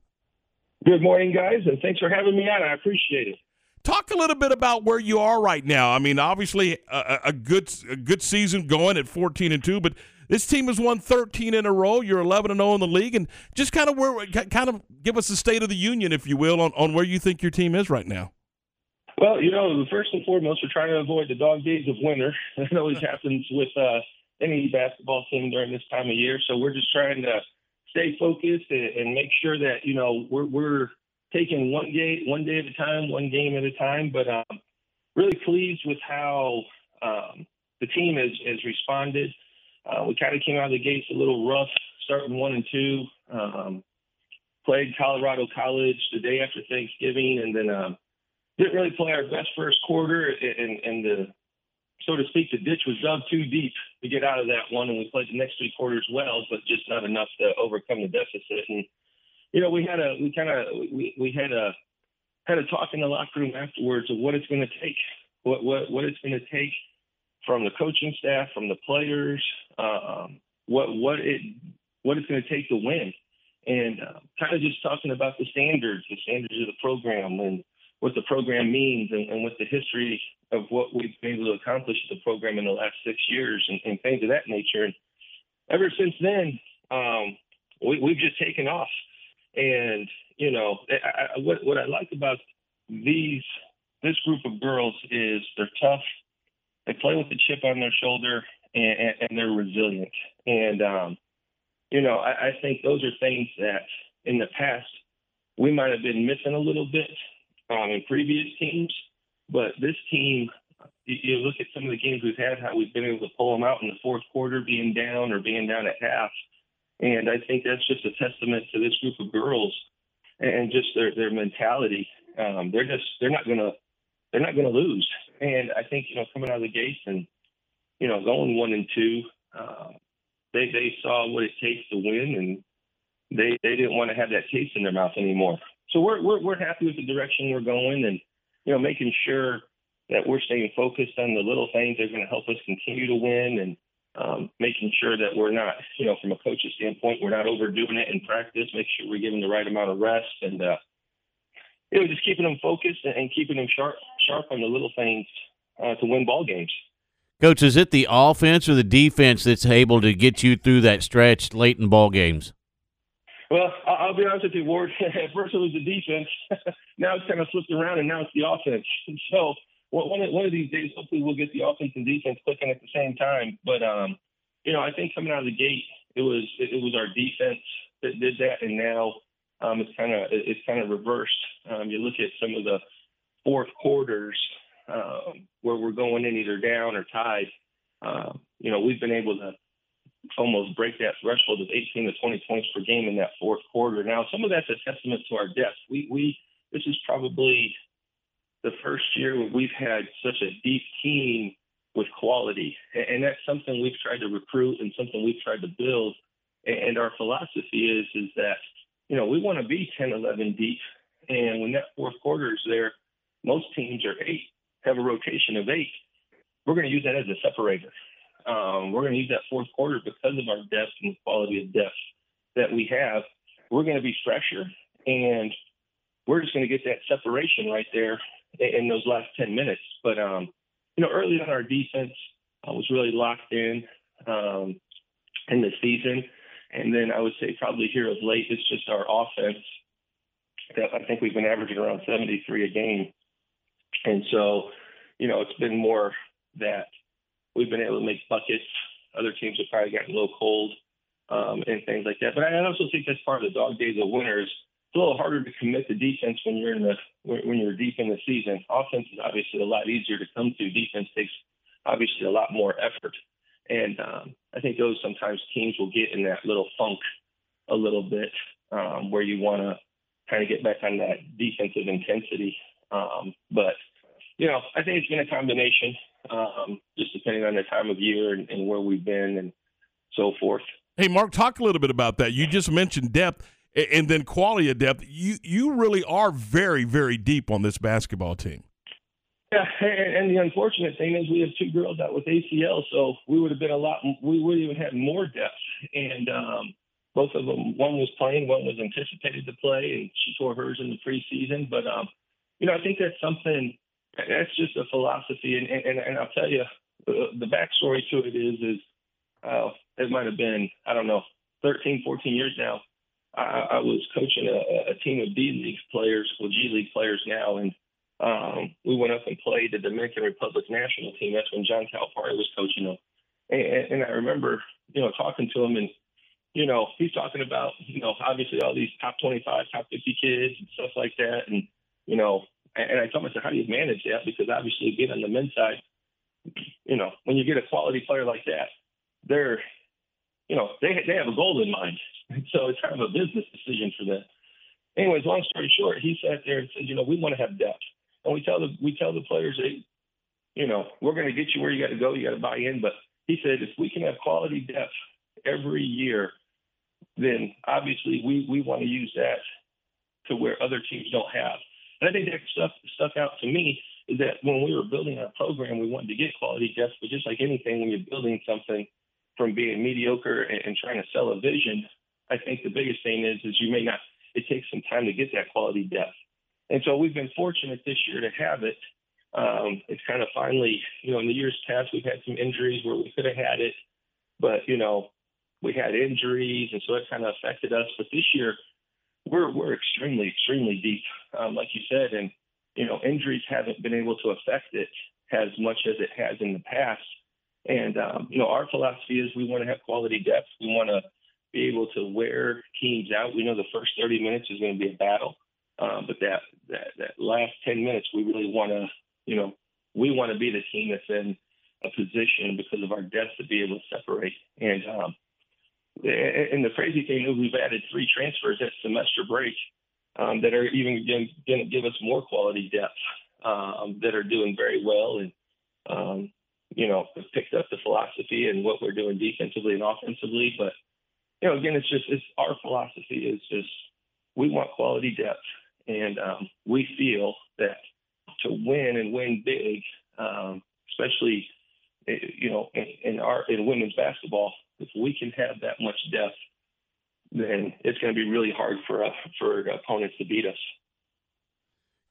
Good morning, guys, and thanks for having me on. I appreciate it. Talk a little bit about where you are right now. I mean, obviously a, a good a good season going at 14 and 2, but this team has won 13 in a row. You're 11 and 0 in the league, and just kind of where, kind of give us the state of the union, if you will, on, on where you think your team is right now. Well, you know, first and foremost, we're trying to avoid the dog days of winter. It always happens with uh, any basketball team during this time of year. So we're just trying to stay focused and, and make sure that you know we're we're taking one day one day at a time, one game at a time. But um, really pleased with how um, the team has, has responded. Uh, we kind of came out of the gates a little rough, starting one and two. Um, played Colorado College the day after Thanksgiving, and then um, didn't really play our best first quarter. And, and the so to speak, the ditch was dug too deep to get out of that one, and we played the next three quarters well, but just not enough to overcome the deficit. And you know, we had a we kind of we, we had a had a talk in the locker room afterwards of what it's going to take, what what what it's going to take from the coaching staff, from the players, um, what what it what it's going to take to win, and uh, kind of just talking about the standards, the standards of the program, and what the program means, and, and what the history of what we've been able to accomplish with the program in the last six years, and, and things of that nature. And ever since then, um, we, we've just taken off. And you know, I, I, what what I like about these this group of girls is they're tough. They play with a chip on their shoulder, and, and, they're resilient. And um, you know, I, I think those are things that in the past we might have been missing a little bit um, in previous teams. But this team, you, you look at some of the games we've had, how we've been able to pull them out in the fourth quarter, being down or being down at half. And I think that's just a testament to this group of girls and just their their mentality. Um, they're just they're not gonna they're not gonna lose. And I think you know coming out of the gates and you know going one and two, uh, they they saw what it takes to win, and they they didn't want to have that taste in their mouth anymore. so we're, we're we're happy with the direction we're going, and you know, making sure that we're staying focused on the little things that are going to help us continue to win, and um, making sure that we're not, you know, from a coach's standpoint, we're not overdoing it in practice. Make sure we're giving the right amount of rest, and uh, you know, just keeping them focused and keeping them sharp sharp on the little things uh, to win ball games. Coach, is it the offense or the defense that's able to get you through that stretch late in ball games? Well, I'll be honest with you, Ward. At first it was the defense. now it's kind of flipped around, and now it's the offense. So one of, one of these days, hopefully, we'll get the offense and defense clicking at the same time. But um, you know, I think coming out of the gate, it was it, it was our defense that did that, and now um, it's kind of it's kind of reversed. Um, you look at some of the fourth quarters um, where we're going in either down or tied. Uh, you know, we've been able to almost break that threshold of 18 to 20 points per game in that fourth quarter. Now, some of that's a testament to our depth. We we this is probably the first year where we've had such a deep team with quality, and that's something we've tried to recruit and something we've tried to build. And our philosophy is is that you know we want to be 10, 11 deep, and when that fourth quarter is there, most teams are eight, have a rotation of eight. We're going to use that as a separator. Um, we're going to use that fourth quarter because of our depth and the quality of depth that we have. We're going to be fresher, and we're just going to get that separation right there in those last 10 minutes. But, um, you know, early on, our defense uh, was really locked in um, in the season. And then I would say probably here of late, it's just our offense that I think we've been averaging around 73 a game. And so, you know, it's been more that we've been able to make buckets. Other teams have probably gotten a little cold um, and things like that. But I also think that's part of the dog days of winners. It's a little harder to commit to defense when you're in the when you're deep in the season. Offense is obviously a lot easier to come to. Defense takes obviously a lot more effort. And um, I think those sometimes teams will get in that little funk a little bit um, where you want to kind of get back on that defensive intensity. Um, but you know, I think it's been a combination um, just depending on the time of year and, and where we've been and so forth. Hey, Mark, talk a little bit about that. You just mentioned depth and then quality of depth. You you really are very very deep on this basketball team. Yeah, and, and the unfortunate thing is we have two girls out with ACL, so we would have been a lot. We would even have more depth, and um, both of them. One was playing, one was anticipated to play, and she tore hers in the preseason. But um, you know, I think that's something that's just a philosophy, and and, and I'll tell you, the, the backstory to it is is uh, it might have been I don't know 13, 14 years now. I, I was coaching a, a team of D League players, well G League players now, and um, we went up and played the Dominican Republic national team. That's when John Calipari was coaching them, and, and I remember you know talking to him and you know, he's talking about, you know, obviously all these top 25, top 50 kids and stuff like that. And, you know, and I told myself, how do you manage that? Because obviously, again, on the men's side, you know, when you get a quality player like that, they're, you know, they they have a goal in mind. So it's kind of a business decision for them. Anyways, long story short, he sat there and said, you know, we want to have depth, and we tell the we tell the players, hey, you know, we're going to get you where you got to go. You got to buy in. But he said, if we can have quality depth every year, then obviously we we want to use that to where other teams don't have. And I think that stuff stuck out to me is that when we were building our program, we wanted to get quality depth, but just like anything, when you're building something from being mediocre and, and trying to sell a vision, I think the biggest thing is is you may not. It takes some time to get that quality depth, and so we've been fortunate this year to have it. Um, it's kind of finally, you know, in the years past we've had some injuries where we could have had it, but you know, we had injuries, and so it kind of affected us. But this year, we're we're extremely extremely deep, um, like you said, and you know injuries haven't been able to affect it as much as it has in the past. And um, you know our philosophy is we want to have quality depth. We want to be able to wear teams out. We know the first 30 minutes is going to be a battle, um, but that that that last 10 minutes we really want to you know we want to be the team that's in a position because of our depth to be able to separate. And um, and the crazy thing is we've added three transfers at semester break um, that are even going to give us more quality depth um, that are doing very well and um, you know have picked up the philosophy and what we're doing defensively and offensively. But you know, again, it's just it's our philosophy is just we want quality depth, And um, we feel that to win and win big, um, especially eh, you know in, in our in women's basketball, if we can have that much depth, then it's going to be really hard for uh, for opponents to beat us.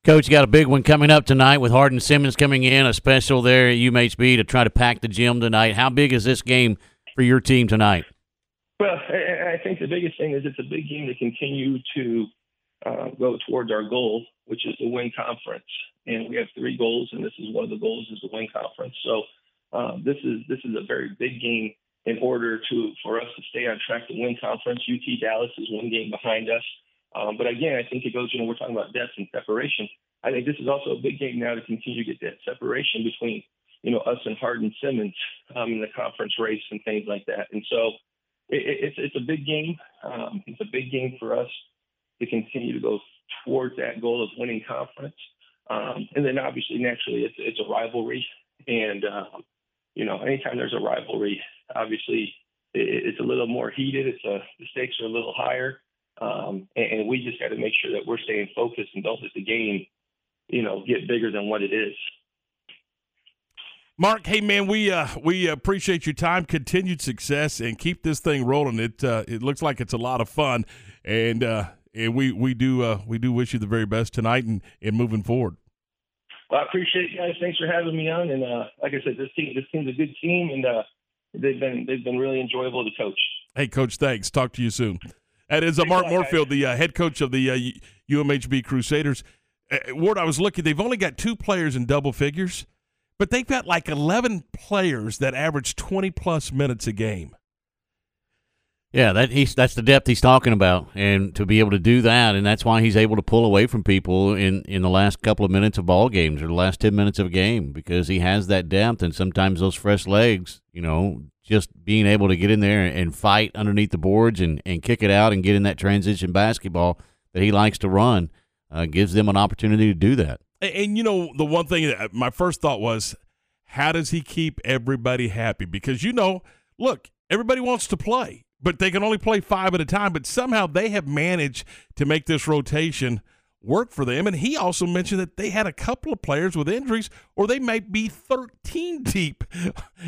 Coach, you got a big one coming up tonight with Hardin Simmons coming in, a special there at UMHB to try to pack the gym tonight. How big is this game for your team tonight? Well, I think the biggest thing is it's a big game to continue to uh, go towards our goal, which is to win conference. And we have three goals, and this is one of the goals is to win conference. So um, this is this is a very big game in order to for us to stay on track to win conference. UT Dallas is one game behind us. Um, but again, I think it goes, you know, we're talking about depth and separation. I think this is also a big game now to continue to get that separation between, you know, us and Hardin Simmons um, in the conference race and things like that. And so it, it's it's a big game. Um, it's a big game for us to continue to go towards that goal of winning conference. Um, and then obviously, naturally, it's it's a rivalry, and um, you know, anytime there's a rivalry, obviously it, it's a little more heated. It's a the stakes are a little higher. Um, and, and we just got to make sure that we're staying focused and don't let the game, you know, get bigger than what it is. Mark, hey man, we uh, we appreciate your time, continued success, and keep this thing rolling. It uh, it looks like it's a lot of fun, and uh, and we we do uh, we do wish you the very best tonight and, and moving forward. Well, I appreciate you guys. Thanks for having me on. And uh, like I said, this team this team's a good team, and uh, they've been they've been really enjoyable to coach. Hey, coach, thanks. Talk to you soon. That is uh, Mark Morefield, the uh, head coach of the uh, UMHB Crusaders. Uh, Ward, I was looking; they've only got two players in double figures, but they've got like eleven players that average twenty plus minutes a game. Yeah, that he's that's the depth he's talking about, and to be able to do that, and that's why he's able to pull away from people in in the last couple of minutes of ball games or the last ten minutes of a game because he has that depth, and sometimes those fresh legs, you know, just being able to get in there and fight underneath the boards and and kick it out and get in that transition basketball that he likes to run, uh, gives them an opportunity to do that. And, and you know, the one thing that my first thought was, how does he keep everybody happy? Because you know, look, everybody wants to play but they can only play five at a time. But somehow they have managed to make this rotation work for them. And he also mentioned that they had a couple of players with injuries, or they might be 13 deep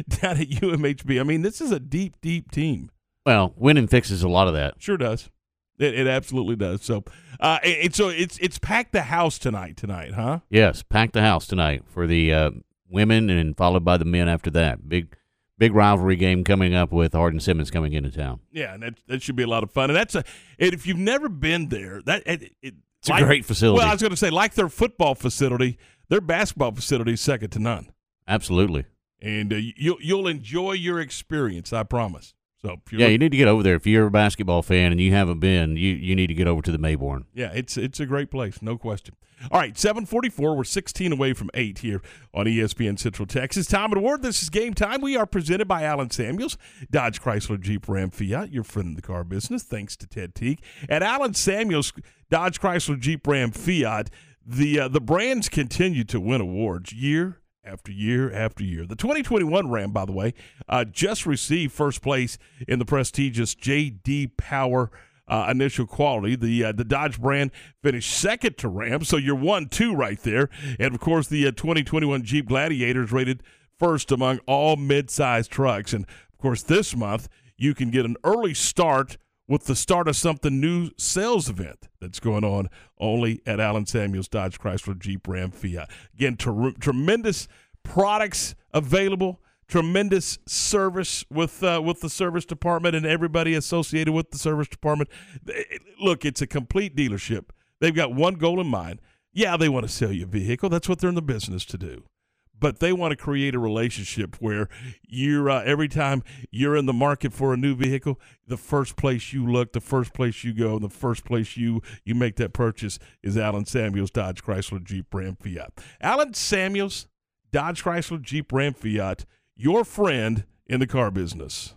down at UMHB. I mean, this is a deep, deep team. Well, winning fixes a lot of that. Sure does. It, it absolutely does. So, uh, and, so it's it's packed the house tonight. Tonight, huh? Yes, packed the house tonight for the uh, women, and followed by the men after that. Big big rivalry game coming up with Hardin Simmons coming into town. Yeah, and that, that should be a lot of fun. And that's a and if you've never been there, that it, it, it's like, a great facility. Well, I was going to say like their football facility, their basketball facility is second to none. Absolutely. And uh, you'll you'll enjoy your experience, I promise. So yeah, you need to get over there if you're a basketball fan and you haven't been. You you need to get over to the Mayborn. Yeah, it's it's a great place, no question. All right, 744. We're 16 away from 8 here on ESPN Central Texas. Tom and Ward. This is game time. We are presented by Allen Samuels, Dodge Chrysler Jeep Ram Fiat, your friend in the car business, thanks to Ted Teague. At Allen Samuels, Dodge Chrysler Jeep Ram Fiat, the, uh, the brands continue to win awards year after year after year. The 2021 Ram, by the way, uh, just received first place in the prestigious J.D. Power uh, initial quality. The uh, the Dodge brand finished second to Ram, so you're one two right there. And of course, the uh, 2021 Jeep Gladiators rated first among all mid-sized trucks. And of course, this month you can get an early start with the start of something new sales event that's going on only at Allen Samuels Dodge Chrysler Jeep Ram Fiat. Again, ter- tremendous products available tremendous service with uh, with the service department and everybody associated with the service department. Look, it's a complete dealership. They've got one goal in mind. Yeah, they want to sell you a vehicle. That's what they're in the business to do. But they want to create a relationship where you're uh, every time you're in the market for a new vehicle, the first place you look, the first place you go, the first place you you make that purchase is Allen Samuels Dodge Chrysler Jeep Ram Fiat. Allen Samuels Dodge Chrysler Jeep Ram Fiat your friend in the car business.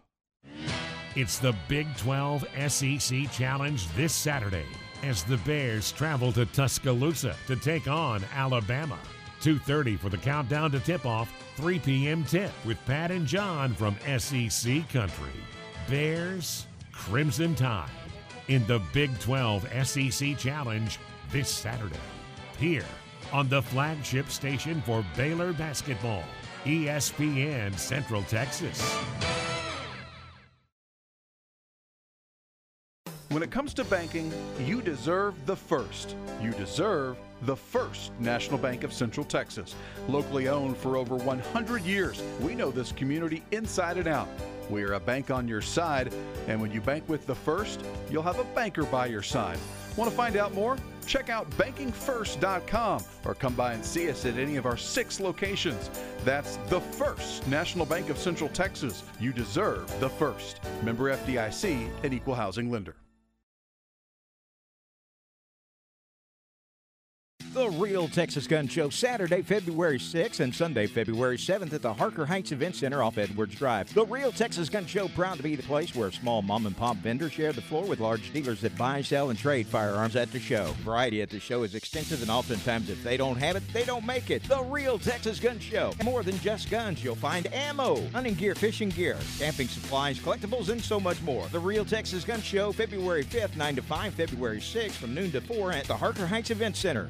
It's the Big 12 SEC Challenge this Saturday as the Bears travel to Tuscaloosa to take on Alabama. 2:30 for the countdown to tip-off, 3 p.m. tip with Pat and John from SEC Country. Bears Crimson Tide in the Big 12 SEC Challenge this Saturday here on the flagship station for Baylor basketball, ESPN Central Texas. When it comes to banking, you deserve the first. You deserve the first National Bank of Central Texas. Locally owned for over 100 years, we know this community inside and out. We are a bank on your side, and when you bank with the first, you'll have a banker by your side. Want to find out more? Check out bankingfirst.com or come by and see us at any of our six locations. That's the first National Bank of Central Texas. You deserve the first. Member FDIC, an equal housing lender. The Real Texas Gun Show, Saturday, February 6th and Sunday, February 7th at the Harker Heights Event Center off Edwards Drive. The Real Texas Gun Show, proud to be the place where small mom and pop vendors share the floor with large dealers that buy, sell, and trade firearms at the show. Variety at the show is extensive, and oftentimes, if they don't have it, they don't make it. The Real Texas Gun Show. More than just guns, you'll find ammo, hunting gear, fishing gear, camping supplies, collectibles, and so much more. The Real Texas Gun Show, February 5th, 9 to 5, February 6th, from noon to 4 at the Harker Heights Event Center.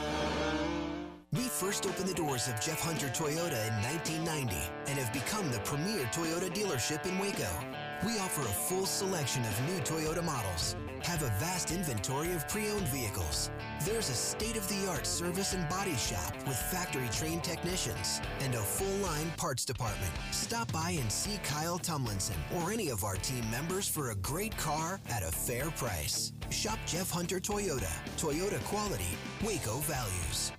We first opened the doors of Jeff Hunter Toyota in 1990 and have become the premier Toyota dealership in Waco. We offer a full selection of new Toyota models, have a vast inventory of pre-owned vehicles. There's a state-of-the-art service and body shop with factory-trained technicians and a full-line parts department. Stop by and see Kyle Tumlinson or any of our team members for a great car at a fair price. Shop Jeff Hunter Toyota. Toyota quality, Waco values.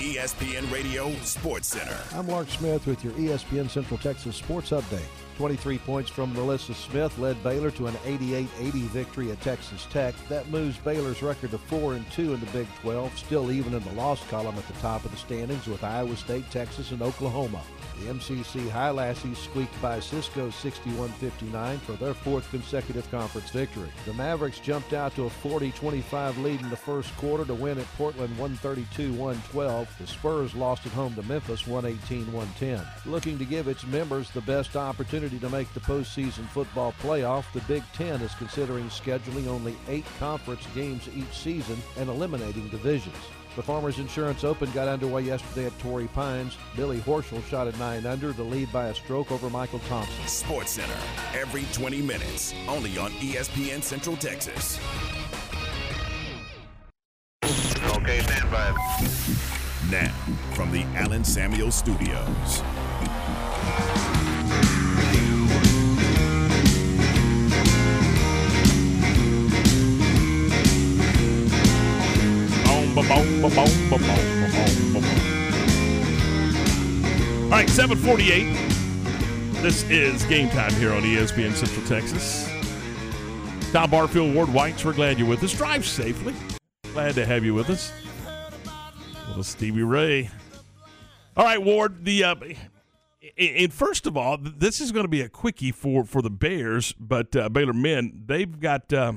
ESPN Radio Sports Center. I'm Mark Smith with your ESPN Central Texas Sports Update. 23 points from NaLyssa Smith led Baylor to an 88-80 victory at Texas Tech. That moves Baylor's record to 4 and 2 in the Big 12, still even in the loss column at the top of the standings with Iowa State, Texas, and Oklahoma. The MCC Highlassies squeaked by Cisco 61-59 for their fourth consecutive conference victory. The Mavericks jumped out to a 40-25 lead in the first quarter to win at Portland 132-112. The Spurs lost at home to Memphis 118-110. Looking to give its members the best opportunity to make the postseason football playoff, the Big Ten is considering scheduling only eight conference games each season and eliminating divisions. The Farmers Insurance Open got underway yesterday at Torrey Pines. Billy Horschel shot at 9 under to lead by a stroke over Michael Thompson. Sports Center, every 20 minutes, only on ESPN Central Texas. Okay, stand by. Now, from the Allen Samuel Studios. All right, 748. This is game time here on ESPN Central Texas. Tom Barfield, Ward Whites, we're glad you're with us. Drive safely. Glad to have you with us. Little Stevie Ray. All right, Ward. The uh, and first of all, this is going to be a quickie for for the Bears, but uh, Baylor men they've got uh,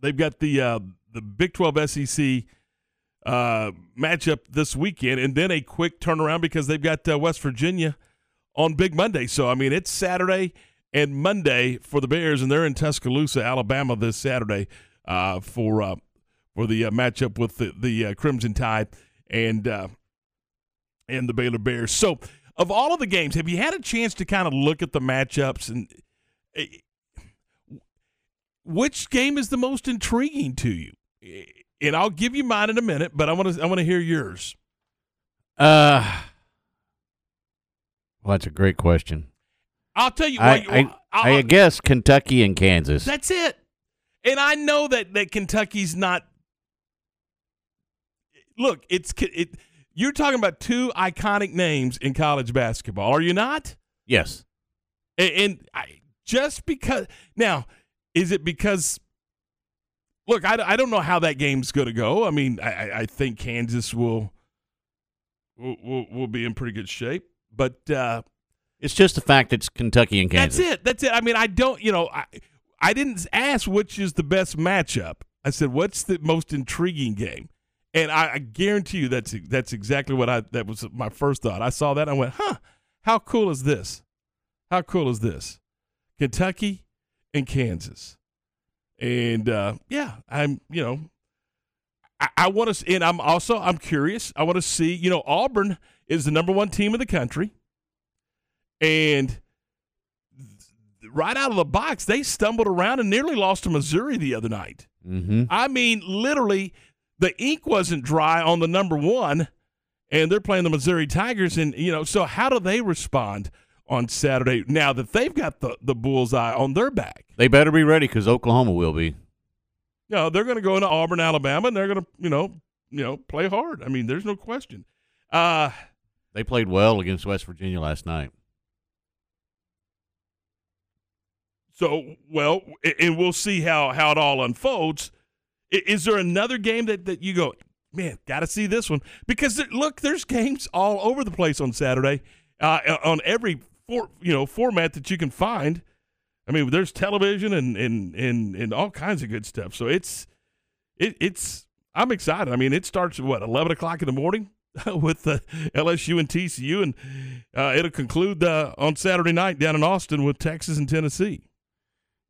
they've got the uh, the Big Twelve SEC uh, matchup this weekend, and then a quick turnaround because they've got uh, West Virginia on Big Monday. So I mean, it's Saturday and Monday for the Bears, and they're in Tuscaloosa, Alabama, this Saturday uh, for uh, for the uh, matchup with the the uh, Crimson Tide and and the Baylor Bears. So, of all of the games, have you had a chance to kind of look at the matchups and eh, which game is the most intriguing to you? And I'll give you mine in a minute, but I want to I want to hear yours. Uh, well, that's a great question. I'll tell you I, what. I, I guess Kentucky and Kansas. That's it. And I know that that Kentucky's not. Look, it's it. You're talking about two iconic names in college basketball, are you not? Yes. And, and I, just because now, is it because? Look, I, I don't know how that game's going to go. I mean, I, I think Kansas will, will will will be in pretty good shape, but uh, It's just the fact that it's Kentucky and Kansas. that's it. That's it. I mean, I don't. You know, I I didn't ask which is the best matchup. I said, what's the most intriguing game? And I, I guarantee you that's that's exactly what I that was my first thought. I saw that and I went, huh, how cool is this? How cool is this? Kentucky and Kansas. And uh, yeah, I'm you know I, I want to, and I'm also I'm curious. I want to see. You know, Auburn is the number one team in the country, and right out of the box, they stumbled around and nearly lost to Missouri the other night. Mm-hmm. I mean, literally, the ink wasn't dry on the number one, and they're playing the Missouri Tigers. And, you know, so how do they respond on Saturday now that they've got the, the bullseye on their back? They better be ready because Oklahoma will be. You know, they're going to go into Auburn, Alabama, and they're going to, you know, you know, play hard. I mean, there's no question. Uh, They played well against West Virginia last night. So, well, and we'll see how, how it all unfolds. Is there another game that, that you go, man, got to see this one? Because look, there's games all over the place on Saturday, uh, on every for, you know format that you can find. I mean, there's television and and and, and all kinds of good stuff. So it's it, it's I'm excited. I mean, it starts at what 11 o'clock in the morning with the LSU and TCU, and uh, it'll conclude uh, on Saturday night down in Austin with Texas and Tennessee.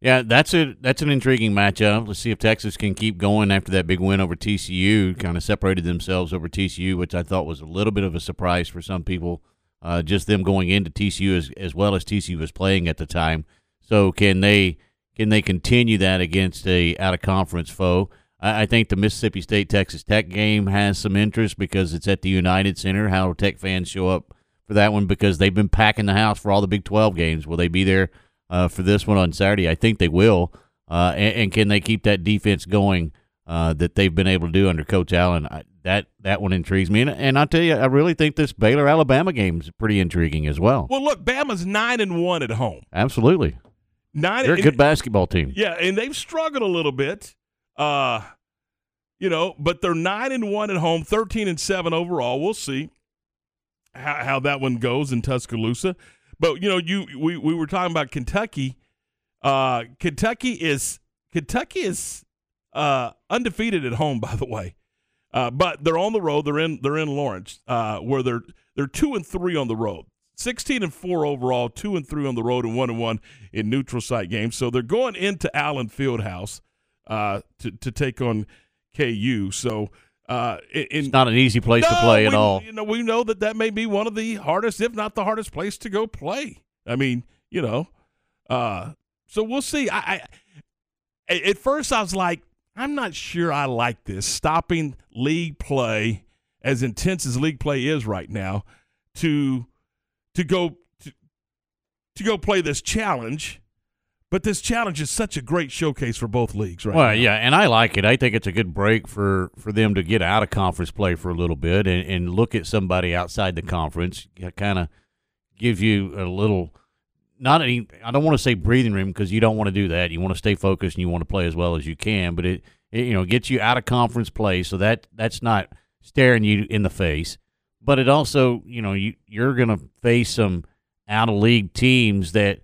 Yeah, that's a that's an intriguing matchup. Let's see if Texas can keep going after that big win over TCU. Kind of separated themselves over TCU, which I thought was a little bit of a surprise for some people. Uh, just them going into TCU as as well as TCU was playing at the time. So can they can they continue that against a out of conference foe? I, I think the Mississippi State Texas Tech game has some interest because it's at the United Center. How will Tech fans show up for that one? Because they've been packing the house for all the Big Twelve games. Will they be there? uh, for this one on Saturday. I think they will. Uh, and, and can they keep that defense going uh, that they've been able to do under Coach Allen? I, that that one intrigues me. And, and I tell you, I really think this Baylor Alabama game is pretty intriguing as well. Well, look, Bama's nine and one at home. Absolutely, 9 they're a and- good basketball team. Yeah, and they've struggled a little bit. Uh, you know, but they're nine and one at home, thirteen and seven overall. We'll see how, how that one goes in Tuscaloosa. But you know, you we, we were talking about Kentucky. Uh, Kentucky is Kentucky is uh, undefeated at home, by the way. Uh, but they're on the road. They're in they're in Lawrence, uh, where they're they're two and three on the road. 16 and 4 overall, 2 and 3 on the road, and 1 and 1 in neutral site games. So they're going into Allen Fieldhouse uh, to, to take on KU. So uh, in, It's not an easy place to play at all. You know, we know that that may be one of the hardest, if not the hardest place to go play. I mean, you know, uh, so we'll see. I, I at first I was like, I'm not sure I like this stopping league play as intense as league play is right now to to go to, to go play this challenge. But this challenge is such a great showcase for both leagues, right? Well, now. yeah, and I like it. I think it's a good break for, for them to get out of conference play for a little bit and, and look at somebody outside the conference. Kind of gives you a little, not any. I don't want to say breathing room because you don't want to do that. You want to stay focused and you want to play as well as you can. But it, it you know gets you out of conference play, so that that's not staring you in the face. But it also you know you you're gonna face some out of league teams that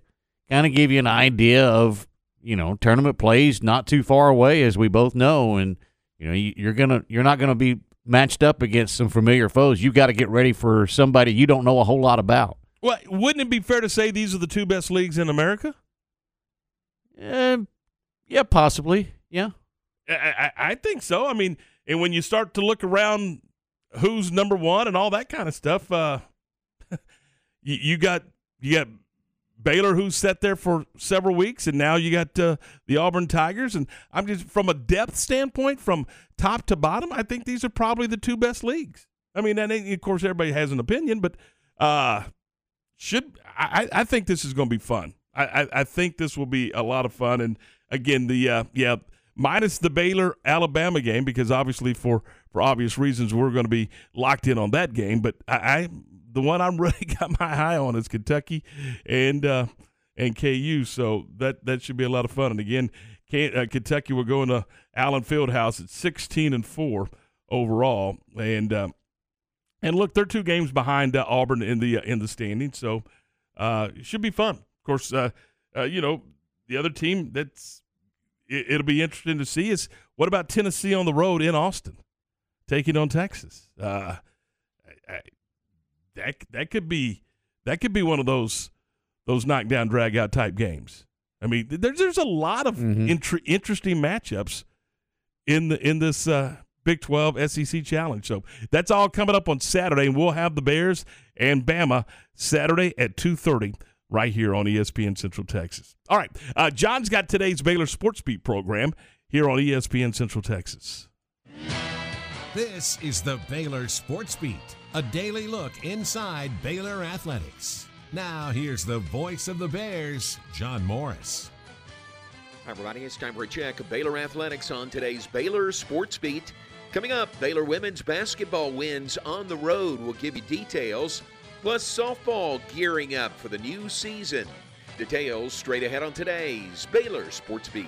kind of give you an idea of you know tournament plays not too far away as we both know and you know you- you're gonna you're not gonna be matched up against some familiar foes you got to get ready for somebody you don't know a whole lot about Well, wouldn't it be fair to say these are the two best leagues in America? uh, yeah possibly yeah I, I, I think so. I mean, and when you start to look around who's number one and all that kind of stuff, uh, you, you got you got Baylor who's sat there for several weeks, and now you got uh, the Auburn Tigers. And I'm just from a depth standpoint, from top to bottom, I think these are probably the two best leagues. I mean, and of course everybody has an opinion, but uh, should I, I think this is going to be fun. I, I, I think this will be a lot of fun. And again, the uh, yeah, minus the Baylor Alabama game because obviously for for obvious reasons we're going to be locked in on that game. But I, I the one I'm really got my eye on is Kentucky and uh, and KU. So that that should be a lot of fun. And again, uh, Kentucky will go into Allen Fieldhouse at 16 and four overall, and uh, and look, they're two games behind uh, Auburn in the uh, in the standings, so uh, it should be fun. Of course, uh, you know the other team that's it, will be interesting to see is what about Tennessee on the road in Austin, taking on Texas. I, I, that that could be that could be one of those those knockdown drag out type games. I mean, there's there's a lot of mm-hmm. inter- interesting matchups in the in this uh, Big 12 SEC Challenge. So that's all coming up on Saturday, and we'll have the Bears and Bama Saturday at 2:30 right here on ESPN Central Texas. All right, uh, John's got today's Baylor Sports Beat program here on ESPN Central Texas. This is the Baylor Sports Beat, a daily look inside Baylor athletics. Now, here's the voice of the Bears, John Morris. Hi, everybody. It's time for a check of Baylor athletics on today's Baylor Sports Beat. Coming up, Baylor women's basketball wins on the road. We'll give you details, plus softball gearing up for the new season. Details straight ahead on today's Baylor Sports Beat.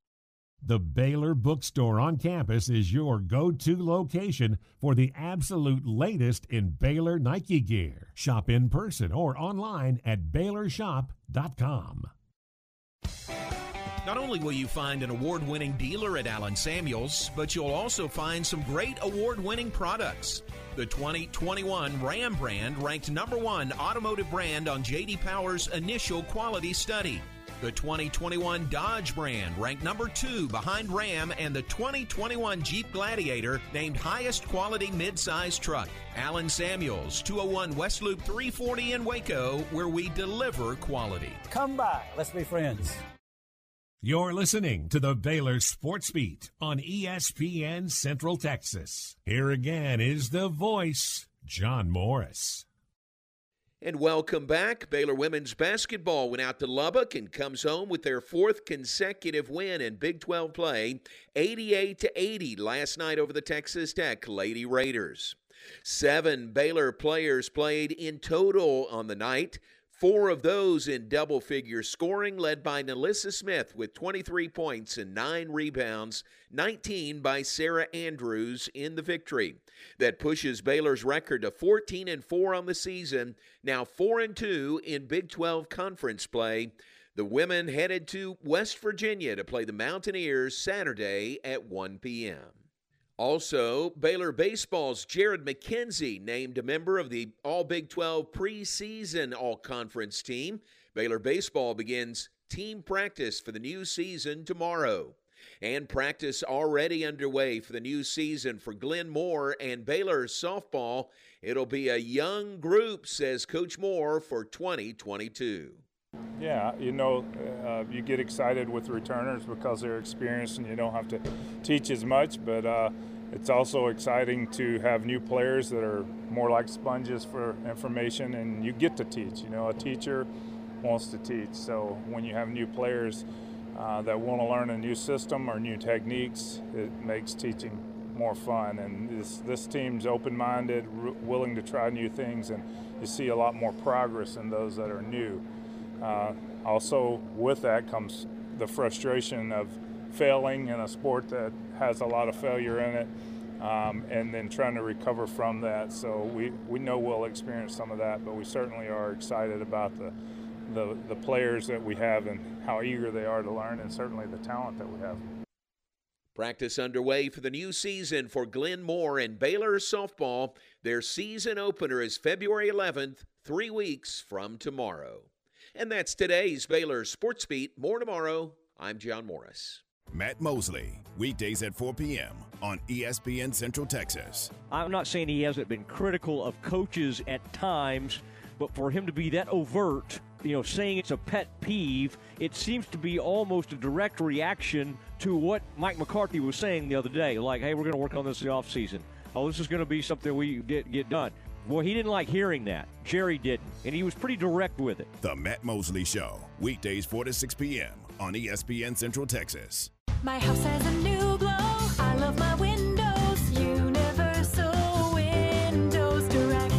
The Baylor Bookstore on campus is your go to location for the absolute latest in Baylor Nike gear. Shop in person or online at BaylorShop.com. Not only will you find an award winning dealer at Allen Samuels, but you'll also find some great award winning products. The 2021 Ram brand ranked number one automotive brand on JD Power's initial quality study. The 2021 Dodge brand ranked number two behind Ram and the 2021 Jeep Gladiator named highest quality midsize truck. Allen Samuels, 201 West Loop 340 in Waco, where we deliver quality. Come by, let's be friends. You're listening to the Baylor Sports Beat on ESPN Central Texas. Here again is the voice, John Morris. And welcome back. Baylor women's basketball went out to Lubbock and comes home with their fourth consecutive win in Big 12 play, 88 to 80 last night over the Texas Tech Lady Raiders. Seven Baylor players played in total on the night. Four of those in double figure scoring, led by NaLyssa Smith with 23 points and nine rebounds, 19 by Sarah Andrews in the victory. That pushes Baylor's record to 14 and 4 on the season, now 4 and 2 in Big 12 conference play. The women headed to West Virginia to play the Mountaineers Saturday at 1 p.m. Also, Baylor Baseball's Jared McKenzie named a member of the All Big 12 preseason All Conference team. Baylor Baseball begins team practice for the new season tomorrow. And practice already underway for the new season for Glenn Moore and Baylor softball. It'll be a young group, says Coach Moore, for 2022. Yeah, you know, uh, you get excited with returners because they're experienced and you don't have to teach as much, but uh, it's also exciting to have new players that are more like sponges for information and you get to teach. You know, a teacher wants to teach. So when you have new players uh, that want to learn a new system or new techniques, it makes teaching more fun. And this, this team's open minded, r- willing to try new things, and you see a lot more progress in those that are new. Uh, also, with that comes the frustration of failing in a sport that has a lot of failure in it, um, and then trying to recover from that. So we, we know we'll experience some of that, but we certainly are excited about the, the, the players that we have and how eager they are to learn, and certainly the talent that we have. Practice underway for the new season for Glenn Moore and Baylor softball. Their season opener is February 11th, three weeks from tomorrow. And that's today's Baylor Sports Beat. More tomorrow. I'm John Morris. Matt Mosley, weekdays at 4 p.m. on ESPN Central Texas. I'm not saying he hasn't been critical of coaches at times, but for him to be that overt, you know, saying it's a pet peeve, it seems to be almost a direct reaction to what Mike McCarthy was saying the other day. Like, hey, we're going to work on this in the offseason. Oh, this is going to be something we get, get done. Well, he didn't like hearing that. Jerry didn't. And he was pretty direct with it. The Matt Mosley Show, weekdays 4 to 6 p.m. on ESPN Central Texas. My house has a new glow. I love my windows. Universal Windows Direct.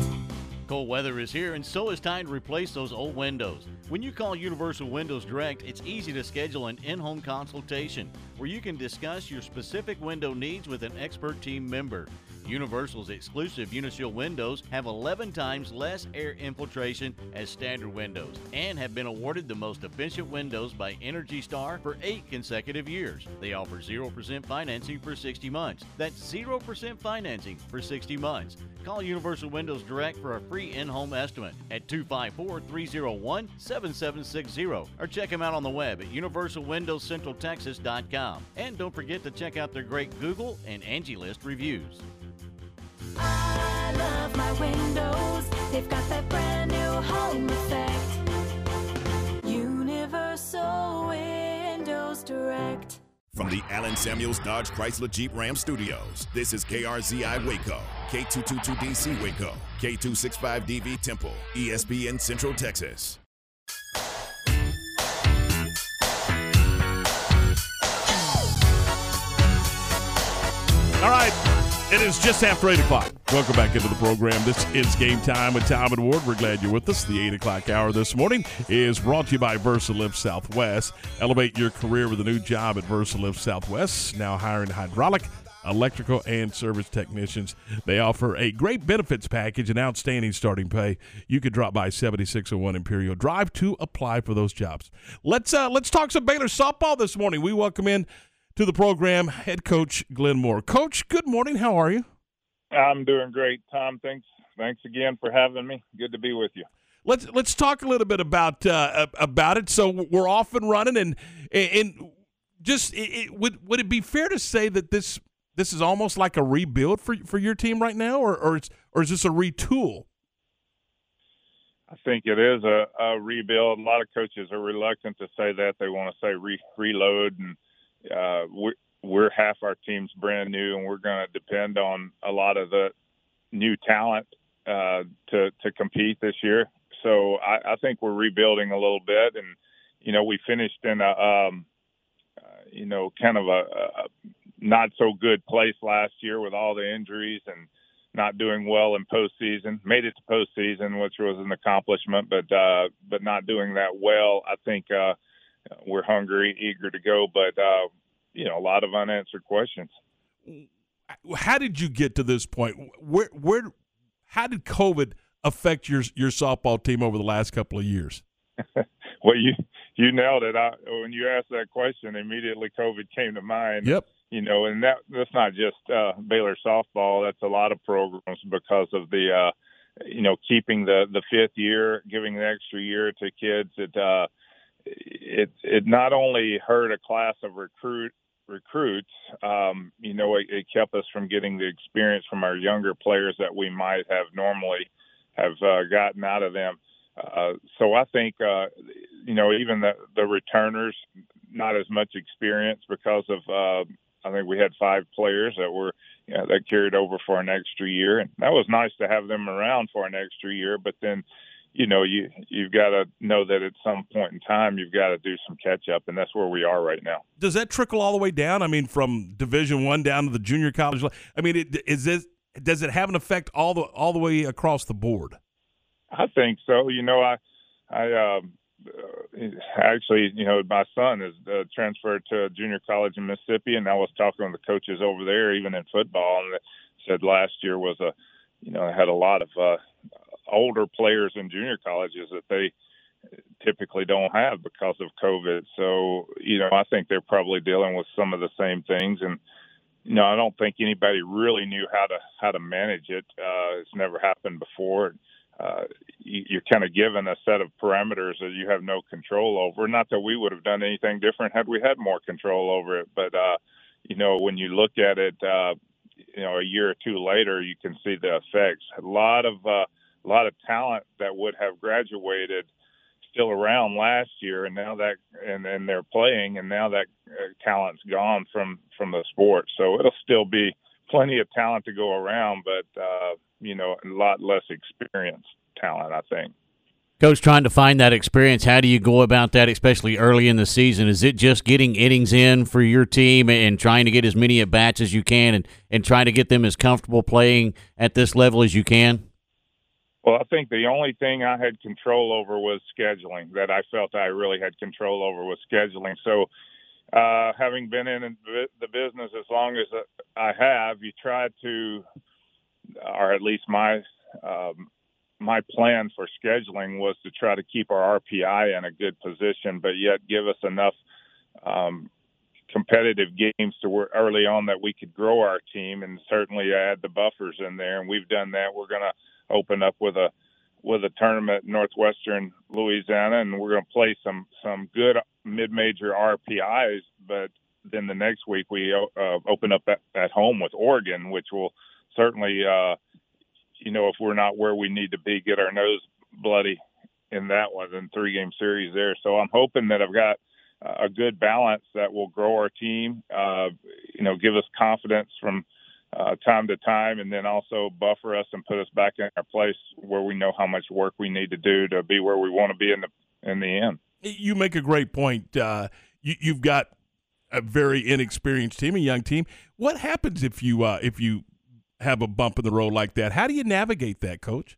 Cold weather is here, and so is time to replace those old windows. When you call Universal Windows Direct, it's easy to schedule an in home consultation where you can discuss your specific window needs with an expert team member. Universal's exclusive Unishield windows have 11 times less air infiltration as standard windows and have been awarded the most efficient windows by Energy Star for eight consecutive years. They offer 0% financing for 60 months. That's 0% financing for 60 months. Call Universal Windows Direct for a free in home estimate at 254 301 7760 or check them out on the web at universalwindowscentraltexas.com. And don't forget to check out their great Google and Angie List reviews. I love my windows. They've got that brand new home effect. Universal Windows Direct. From the Allen Samuels Dodge Chrysler Jeep Ram Studios, this is KRZI Waco, K222DC Waco, K265DV Temple, ESPN Central Texas. All right. It is just after 8 o'clock. Welcome back into the program. This is Game Time with Tom and Ward. We're glad you're with us. The 8 o'clock hour this morning is brought to you by VersaLift Southwest. Elevate your career with a new job at VersaLift Southwest. Now hiring hydraulic, electrical, and service technicians. They offer a great benefits package and outstanding starting pay. You could drop by 7601 Imperial Drive to apply for those jobs. Let's uh, let's talk some Baylor softball this morning. We welcome in to the program head coach Glenn Moore. Coach, good morning. How are you? I'm doing great, Tom. Thanks, thanks again for having me. Good to be with you. Let's let's talk a little bit about uh, about it. So we're off and running, and and just it, it, would would it be fair to say that this this is almost like a rebuild for for your team right now, or or it's or is this a retool? I think it is a, a rebuild. A lot of coaches are reluctant to say that. They want to say re, reload and uh, we're, we're half our team's brand new, and we're going to depend on a lot of the new talent uh, to to compete this year. So I, I think we're rebuilding a little bit, and you know we finished in a um, uh, you know kind of a, a not so good place last year with all the injuries and not doing well in postseason. Made it to postseason, which was an accomplishment, but uh, but not doing that well. I think. Uh, we're hungry, eager to go, but uh, you know, a lot of unanswered questions. How did you get to this point? Where, where, how did COVID affect your your softball team over the last couple of years? well, you you nailed it. I, when you asked that question, immediately COVID came to mind. Yep. You know, and that that's not just uh, Baylor softball. That's a lot of programs because of the, uh, you know, keeping the the fifth year, giving the extra year to kids. It uh, it it not only hurt a class of recruit recruits, um, you know, it, it, kept us from getting the experience from our younger players that we might have normally have uh, gotten out of them. Uh, so I think, uh, you know, even the, the returners, not as much experience because of, uh, I think we had five players that were, you know, that carried over for an extra year. And that was nice to have them around for an extra year. But then, you know you you've got to know that at some point in time you've got to do some catch up and that's where we are right now. Does that trickle all the way down? I mean from division one down to the junior college i mean it, is this does it have an effect all the all the way across the board? I think so. You know i i um uh, actually, you know, my son is uh, transferred to junior college in Mississippi, and I was talking with the coaches over there, even in football, and they said last year was a, you know, had a lot of uh, older players in junior colleges that they typically don't have because of COVID. So, you know, I think they're probably dealing with some of the same things and you know, I don't think anybody really knew how to how to manage it. Uh, it's never happened before. Uh, you, you're kind of given a set of parameters that you have no control over. Not that we would have done anything different had we had more control over it, but uh, you know, when you look at it, uh, you know, a year or two later, you can see the effects. A lot of uh, a lot of talent that would have graduated still around last year, and now that and and they're playing, and now that uh, talent's gone from from the sport. So it'll still be plenty of talent to go around, but uh, you know, a lot less experienced talent, I think. Coach, trying to find that experience, how do you go about that, especially early in the season? Is it just getting innings in for your team and trying to get as many at bats as you can and, and trying to get them as comfortable playing at this level as you can? Well, I think the only thing I had control over was scheduling. That I felt I really had control over was scheduling. So, uh, having been in the business as long as I have, you try to, or at least my um, my plan for scheduling was to try to keep our RPI in a good position, but yet give us enough um, competitive games to work early on that we could grow our team and certainly add the buffers in there. And we've done that. We're going to open up with a with a tournament in northwestern Louisiana, and we're going to play some some good mid-major RPIs. But then the next week we uh, open up at, at home with Oregon, which will certainly, uh, you know, if we're not where we need to be, get our nose bloody in that one in three game series there. So I'm hoping that I've got a good balance that will grow our team, uh, you know, give us confidence from uh, time to time, and then also buffer us and put us back in our place where we know how much work we need to do to be where we want to be in the in the end. You make a great point. Uh, you, you've got a very inexperienced team, a young team. What happens if you uh, if you have a bump in the road like that? How do you navigate that, Coach?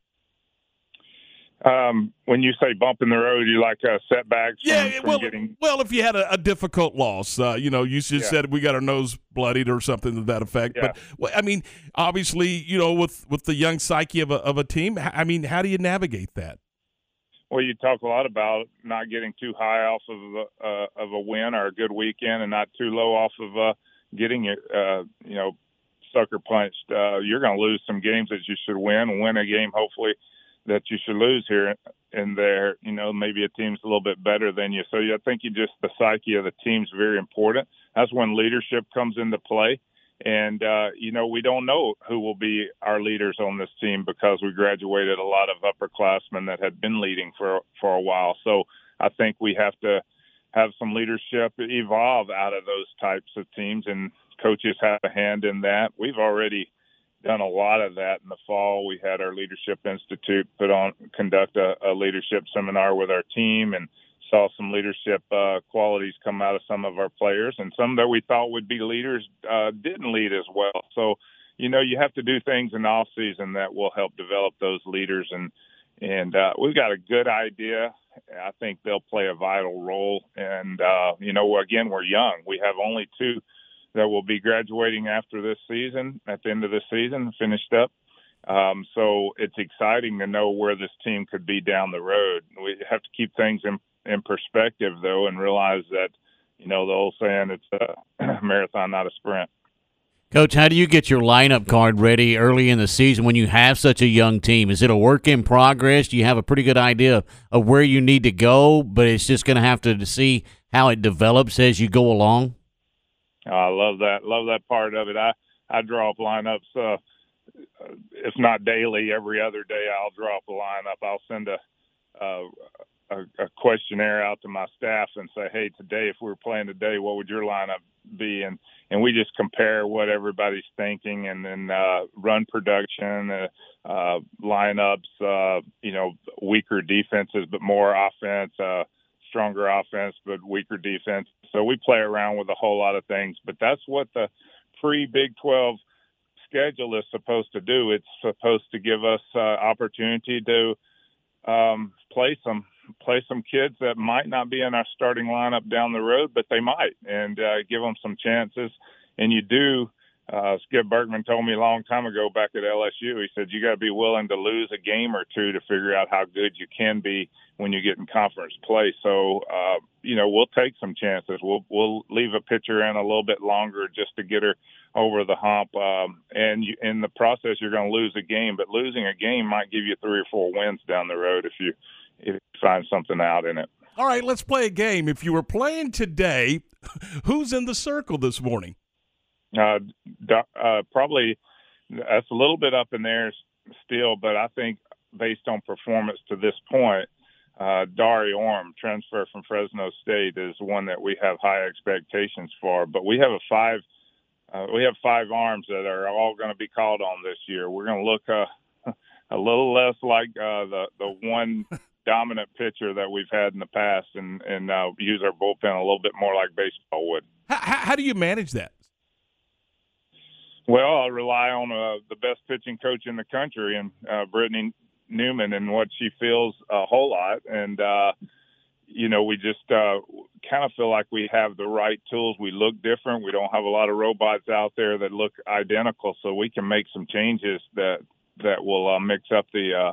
Um, when you say bump in the road, you like uh, setbacks from, Yeah, from well, getting well, if you had a, a difficult loss, uh, you know, you just Yeah. said we got our nose bloodied or something to that effect. Yeah. But well, I mean, obviously, you know, with with the young psyche of a of a team, I mean, how do you navigate that? Well, you talk a lot about not getting too high off of a, uh, of a win or a good weekend, and not too low off of uh, getting it, uh, you know, sucker punched. Uh, you're going to lose some games that you should win, win a game hopefully that you should lose here and there. You know, maybe a team's a little bit better than you, so I think you just the psyche of the team's very important. That's when leadership comes into play. And uh, you know, we don't know who will be our leaders on this team because we graduated a lot of upperclassmen that had been leading for for a while. So I think we have to have some leadership evolve out of those types of teams, and coaches have a hand in that. We've already done a lot of that in the fall. We had our leadership institute put on conduct a, a leadership seminar with our team and saw some leadership uh, qualities come out of some of our players, and some that we thought would be leaders uh, didn't lead as well. So, you know, you have to do things in off season that will help develop those leaders, and and uh, we've got a good idea. I think they'll play a vital role. And uh, you know, again, we're young. We have only two that will be graduating after this season, at the end of the season, finished up. Um, so it's exciting to know where this team could be down the road. We have to keep things in, in perspective, though, and realize that, you know, the old saying, it's a marathon, not a sprint. Coach, how do you get your lineup card ready early in the season when you have such a young team? Is it a work in progress? Do you have a pretty good idea of where you need to go, but it's just going to have to see how it develops as you go along? I love that. Love that part of it. I I draw up lineups. Uh, if not daily, every other day I'll draw up a lineup. I'll send a, a a questionnaire out to my staff and say, hey, today if we were playing today, what would your lineup be? And and we just compare what everybody's thinking, and then uh, run production, uh, uh, lineups. Uh, you know, weaker defenses but more offense. Uh, stronger offense but weaker defense. So we play around with a whole lot of things, but that's what the pre Big 12 schedule is supposed to do. It's supposed to give us uh, opportunity to um, play some play some kids that might not be in our starting lineup down the road, but they might, and uh, give them some chances. And you do. Uh, Skip Bertman told me a long time ago back at LSU. He said you got to be willing to lose a game or two to figure out how good you can be when you get in conference play. So uh, you know we'll take some chances. We'll we'll leave a pitcher in a little bit longer just to get her over the hump. Um, and you, in the process, you're going to lose a game, but losing a game might give you three or four wins down the road if you if you find something out in it. All right, let's play a game. If you were playing today, who's in the circle this morning? Uh, uh, probably that's a little bit up in there still, but I think based on performance to this point, uh, Dari Orme, transfer from Fresno State, is one that we have high expectations for. But we have a five, uh, we have five arms that are all going to be called on this year. We're going to look uh, a little less like uh, the the one dominant pitcher that we've had in the past, and and uh, use our bullpen a little bit more like baseball would. How, how, how do you manage that? Well, I rely on uh, the best pitching coach in the country, and uh, Brittany Newman, and what she feels a whole lot. And uh, you know, we just uh, kind of feel like we have the right tools. We look different. We don't have a lot of robots out there that look identical, so we can make some changes that that will uh, mix up the uh,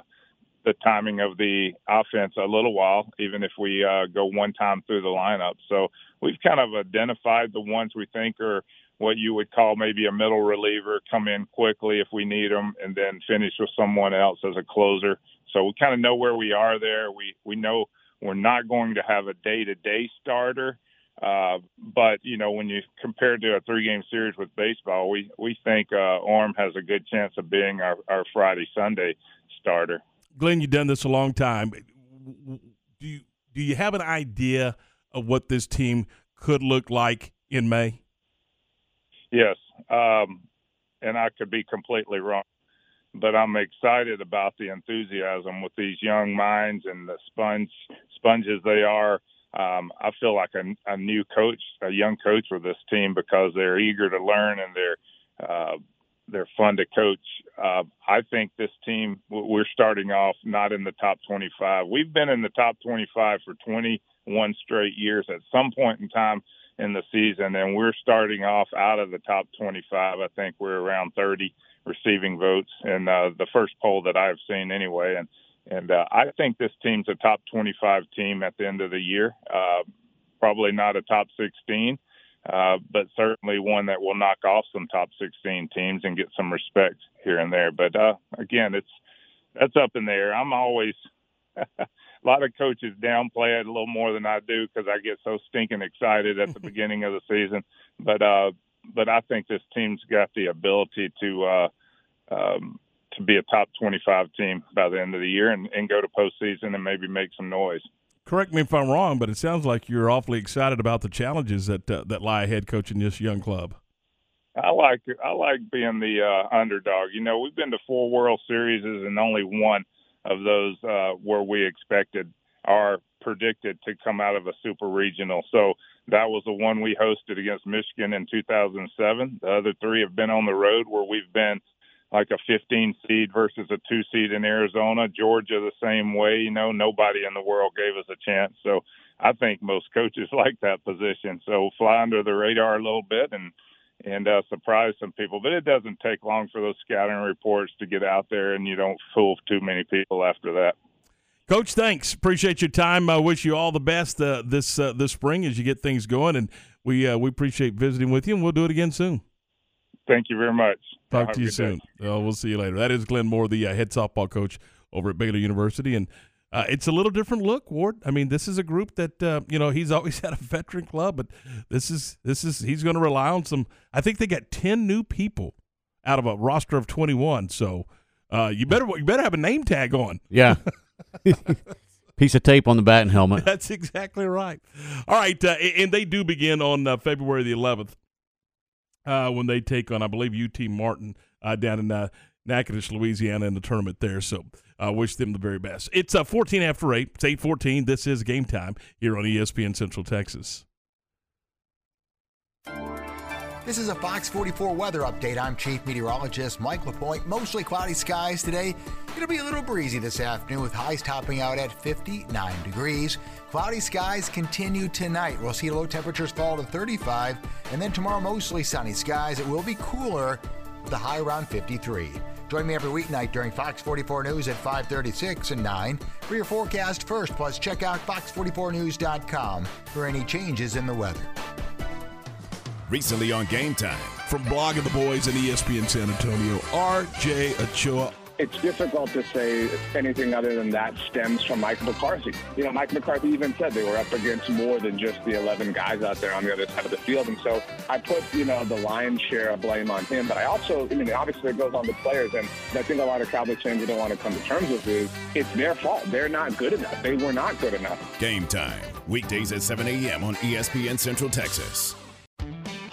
the timing of the offense a little while, even if we uh, go one time through the lineup. So we've kind of identified the ones we think are what you would call maybe a middle reliever, come in quickly if we need them, and then finish with someone else as a closer. So we kind of know where we are there. We we know we're not going to have a day-to-day starter, uh, but you know when you compare to a three-game series with baseball, we we think uh, Orme has a good chance of being our, our Friday Sunday starter. Glenn, you've done this a long time. Do you do you have an idea of what this team could look like in May? Yes, um, and I could be completely wrong, but I'm excited about the enthusiasm with these young minds and the sponge sponges they are. Um, I feel like a, a new coach, a young coach with this team because they're eager to learn and they're uh, they're fun to coach. Uh, I think this team we're starting off not in the top 25. We've been in the top 25 for 21 straight years. At some point in time in the season, and we're starting off out of the top 25. I think we're around 30 receiving votes in uh, the first poll that I've seen anyway, and and uh, I think this team's a top 25 team at the end of the year. Uh, probably not a top 16, uh, but certainly one that will knock off some top 16 teams and get some respect here and there. But uh, again, it's that's up in the air. I'm always a lot of coaches downplay it a little more than I do because I get so stinking excited at the beginning of the season. But uh, but I think this team's got the ability to uh, um, to be a top 25 team by the end of the year and, and go to postseason and maybe make some noise. Correct me if I'm wrong, but it sounds like you're awfully excited about the challenges that uh, that lie ahead coaching this young club. I like I like being the uh, underdog. You know, we've been to four World Series and only one of those uh, where we expected are predicted to come out of a super regional. So that was the one we hosted against Michigan in 2007. The other three have been on the road where we've been like a 15 seed versus a two seed in Arizona. Georgia the same way. You know, nobody in the world gave us a chance. So I think most coaches like that position. So fly under the radar a little bit and and uh, surprise some people. But it doesn't take long for those scouting reports to get out there, and you don't fool too many people after that. Coach, thanks. Appreciate your time. I wish you all the best uh, this uh, this spring as you get things going, and we uh, we appreciate visiting with you, and we'll do it again soon. Thank you very much. Talk to you soon. We'll see you later. That is Glenn Moore, the uh, head softball coach over at Baylor University, and uh, it's a little different look, Ward. I mean, this is a group that uh, you know he's always had a veteran club, but this is this is he's going to rely on some. I think they got ten new people out of a roster of twenty one. So uh, you better you better have a name tag on. Yeah. Piece of tape on the bat and helmet. That's exactly right. All right, uh, and they do begin on uh, February the 11th uh, when they take on, I believe, UT Martin uh, down in uh, Natchitoches, Louisiana, in the tournament there. So uh, wish them the very best. It's uh, 14 after 8. It's 8.14. This is game time here on ESPN Central Texas. This is a Fox 44 weather update. I'm Chief Meteorologist Mike LaPointe. Mostly cloudy skies today. It'll be a little breezy this afternoon with highs topping out at 59 degrees. Cloudy skies continue tonight. We'll see low temperatures fall to 35, and then tomorrow mostly sunny skies. It will be cooler a high around 53. Join me every weeknight during Fox 44 News at 536 and 9 for your forecast first. Plus, check out fox44news.com for any changes in the weather. Recently on Game Time. From Blogging the Boys and ESPN San Antonio, R.J. Ochoa it's difficult to say anything other than that stems from Mike McCarthy. You know, Mike McCarthy even said they were up against more than just the 11 guys out there on the other side of the field. And so I put, you know, the lion's share of blame on him. But I also, I mean, obviously it goes on the players. And I think a lot of Cowboys fans don't want to come to terms with is it's their fault. They're not good enough. They were not good enough. Game time, weekdays at 7 a.m. on ESPN Central Texas.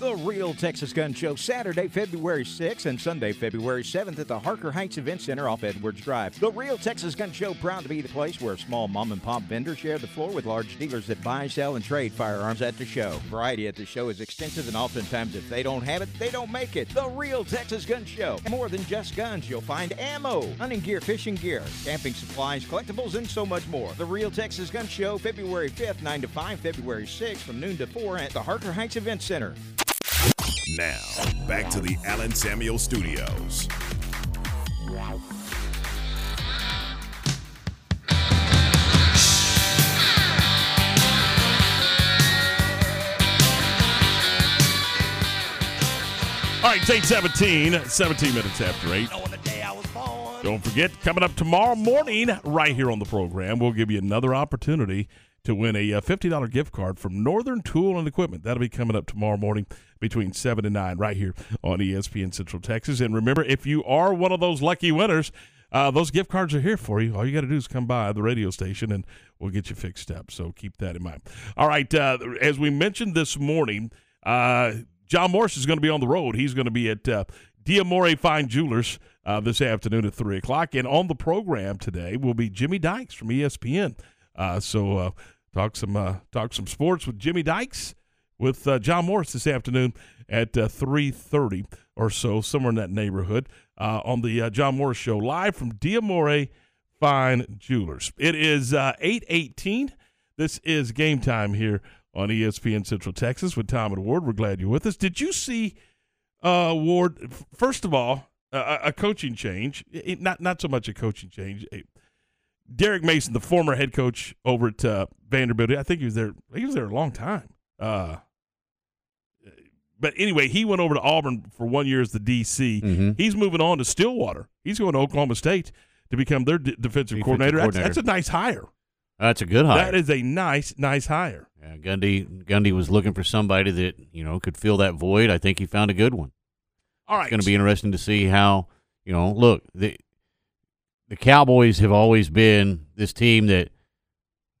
The Real Texas Gun Show, Saturday, February 6th and Sunday, February 7th at the Harker Heights Event Center off Edwards Drive. The Real Texas Gun Show, proud to be the place where small mom and pop vendors share the floor with large dealers that buy, sell, and trade firearms at the show. Variety at the show is extensive, and oftentimes, if they don't have it, they don't make it. The Real Texas Gun Show. More than just guns, you'll find ammo, hunting gear, fishing gear, camping supplies, collectibles, and so much more. The Real Texas Gun Show, February 5th, 9 to 5, February 6th from noon to 4 at the Harker Heights Event Center. Now, back to the Allen Samuels Studios. All right, it's 817, 17 minutes after 8. Don't forget, coming up tomorrow morning, right here on the program, we'll give you another opportunity to win a uh, $50 gift card from Northern Tool and Equipment. That'll be coming up tomorrow morning between 7 and 9 right here on ESPN Central Texas. And remember, if you are one of those lucky winners, uh, those gift cards are here for you. All you got to do is come by the radio station and we'll get you fixed up. So keep that in mind. All right, uh, as we mentioned this morning, uh, John Morris is going to be on the road. He's going to be at uh, Diamore Fine Jewelers uh, this afternoon at 3 o'clock. And on the program today will be Jimmy Dykes from ESPN. Uh, so uh, talk some uh, talk some sports with Jimmy Dykes with John Morris this afternoon at uh, 3.30 or so, somewhere in that neighborhood, on the John Morris Show, live from Diamore Fine Jewelers. It is uh, 8.18. This is game time here on ESPN Central Texas with Tom and Ward. We're glad you're with us. Did you see, uh, Ward, first of all, a, a coaching change, It- not, not so much a coaching change, Derek Mason, the former head coach over at uh, Vanderbilt, I think he was there. He was there a long time. Uh, but anyway, he went over to Auburn for one year as the DC. Mm-hmm. He's moving on to Stillwater. He's going to Oklahoma State to become their d- defensive, Defensive coordinator. That's, that's a nice hire. That's a good hire. That is a nice, nice hire. Yeah, Gundy Gundy was looking for somebody that you know could fill that void. I think he found a good one. All right, It's going to be interesting to see how you know. Look, the the Cowboys have always been this team that,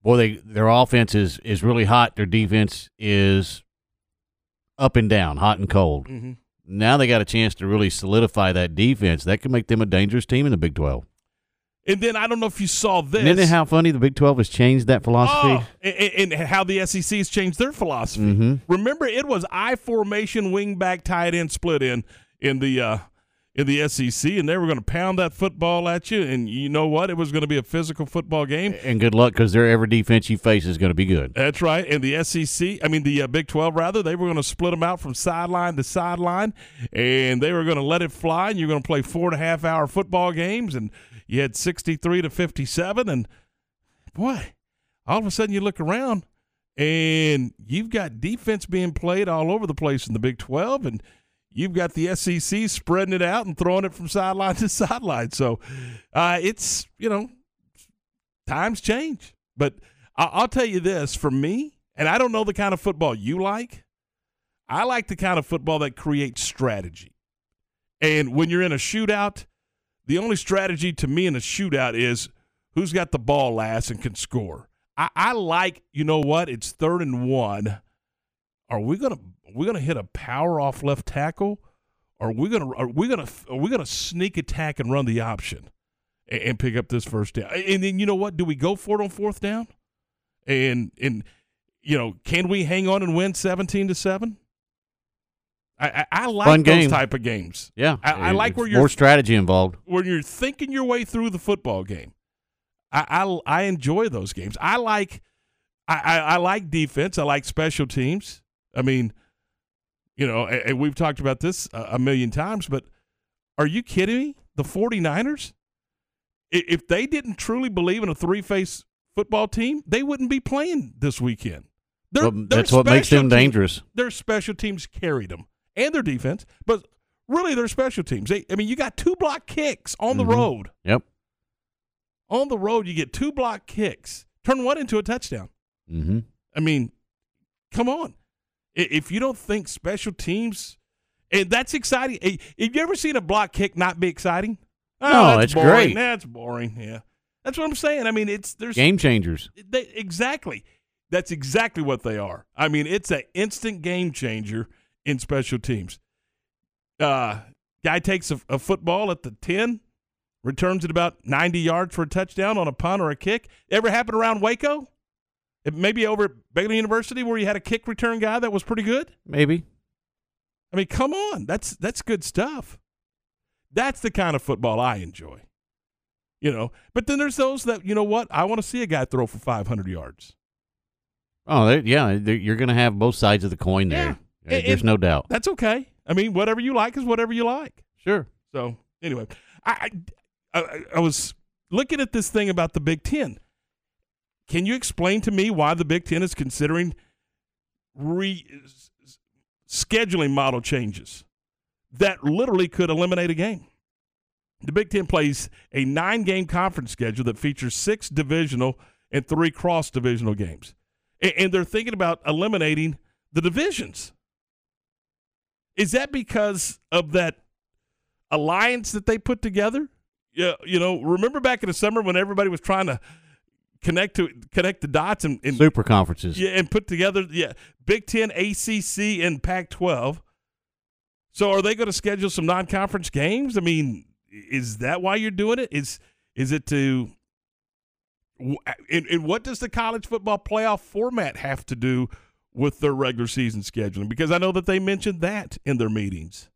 boy, they their offense is is really hot. Their defense is up and down, hot and cold. Mhm. Now they got a chance to really solidify that defense. That could make them a dangerous team in the Big Twelve. And then I don't know if you saw this. And isn't it how funny the Big Twelve has changed that philosophy? Oh, and, and how the SEC has changed their philosophy. Mhm. Remember, it was I formation, wing back, tight end, split in in the uh, in the SEC, and they were going to pound that football at you. And you know what? It was going to be a physical football game. And good luck because their every defense you face is going to be good. That's right. And the SEC, I mean the uh, Big 12 rather, they were going to split them out from sideline to sideline, and they were going to let it fly. And you're going to play four and a half hour football games, and you had 63 to 57. And boy, all of a sudden you look around, and you've got defense being played all over the place in the Big 12, and you've got the SEC spreading it out and throwing it from sideline to sideline. So uh, it's you know times change. But I'll tell you this for me, and I don't know the kind of football you like. I like the kind of football that creates strategy. And when you're in a shootout, the only strategy to me in a shootout is who's got the ball last and can score. I, I like, you know what? It's third and one. Are we gonna are we gonna hit a power off left tackle? Are we gonna are we gonna are we gonna sneak attack and run the option? and, and pick up this first down. And then you know what? Do we go for it on fourth down? And and you know, can we hang on and win seventeen to seven? I, I, like Fun those game. type of games. Yeah, I, I like where you're more strategy involved. when you're thinking your way through the football game. I I, I enjoy those games. I like I, I, I like defense. I like special teams. I mean, you know, and, we've talked about this a, million times, but are you kidding me? The 49ers? If they didn't truly believe in a three face football team, they wouldn't be playing this weekend. Their- Well, that's what makes them dangerous. Their special teams carried them and their defense, but really their special teams. They, I mean, you got two block kicks on the Mhm. road. Yep. On the road, you get two block kicks. Turn one into a touchdown. Mm-hmm. I mean, come on. If you don't think special teams, and that's exciting. Have you ever seen a block kick not be exciting? Oh, No, that's it's boring. great. That's boring. Yeah, that's what I'm saying. I mean, it's there's Game changers. they, exactly. That's exactly what they are. I mean, it's an instant game changer in special teams. Uh, guy takes a, a football at the 10, returns it about 90 yards for a touchdown on a punt or a kick. Ever happen around Waco? It maybe over at Baylor University where you had a kick return guy that was pretty good? Maybe. I mean, come on. That's that's good stuff. That's the kind of football I enjoy. You know, but then there's those that, you know what? I want to see a guy throw for 500 yards. Oh, they, yeah. they- You're going to have both sides of the coin there. And- There's no doubt. That's okay. I mean, whatever you like is whatever you like. Sure. So anyway, I I, I, I was looking at this thing about the Big Ten. Can you explain to me why the Big Ten is considering re scheduling model changes that literally could eliminate a game? The Big Ten plays a nine game conference schedule that features six divisional and three cross divisional games. And they're thinking about eliminating the divisions. Is that because of that alliance that they put together? Yeah, you know, remember back in the summer when everybody was trying to connect to connect the dots and, and Super conferences. yeah, and put together yeah, Big Ten, ACC, and Pac-12. So are they going to schedule some non-conference games? I mean, is that why you're doing it? Is is it to? And, and what does the college football playoff format have to do with their regular season scheduling? Because I know that they mentioned that in their meetings.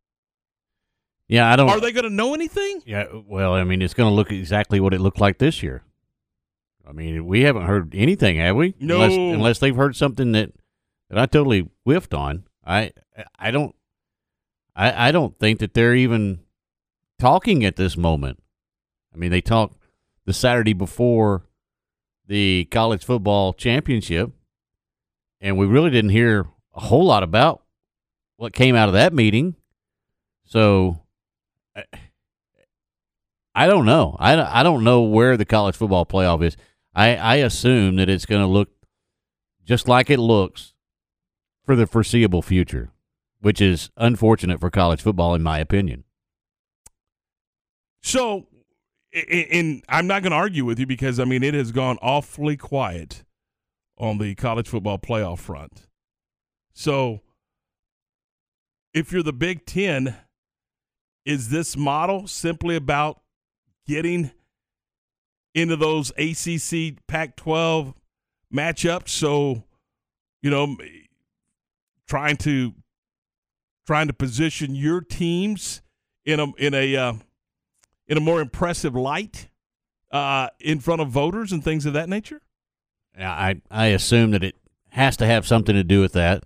Yeah, I don't. Are they going to know anything? Yeah, well, I mean, it's going to look exactly what it looked like this year. I mean, we haven't heard anything, have we? No. Unless, unless they've heard something that, that I totally whiffed on. I I don't I I don't think that they're even talking at this moment. I mean, they talked the Saturday before the college football championship, and we really didn't hear a whole lot about what came out of that meeting. So I, I don't know. I, I don't know where the college football playoff is. I, I assume that it's going to look just like it looks for the foreseeable future, which is unfortunate for college football, in my opinion. So, and I'm not going to argue with you because I mean it has gone awfully quiet on the college football playoff front. So, if you're the Big Ten, is this model simply about getting into those ACC Pac-12 matchups? So, you know, trying to trying to position your teams in a in a uh, in a more impressive light uh, in front of voters and things of that nature? Yeah, I I assume that it has to have something to do with that.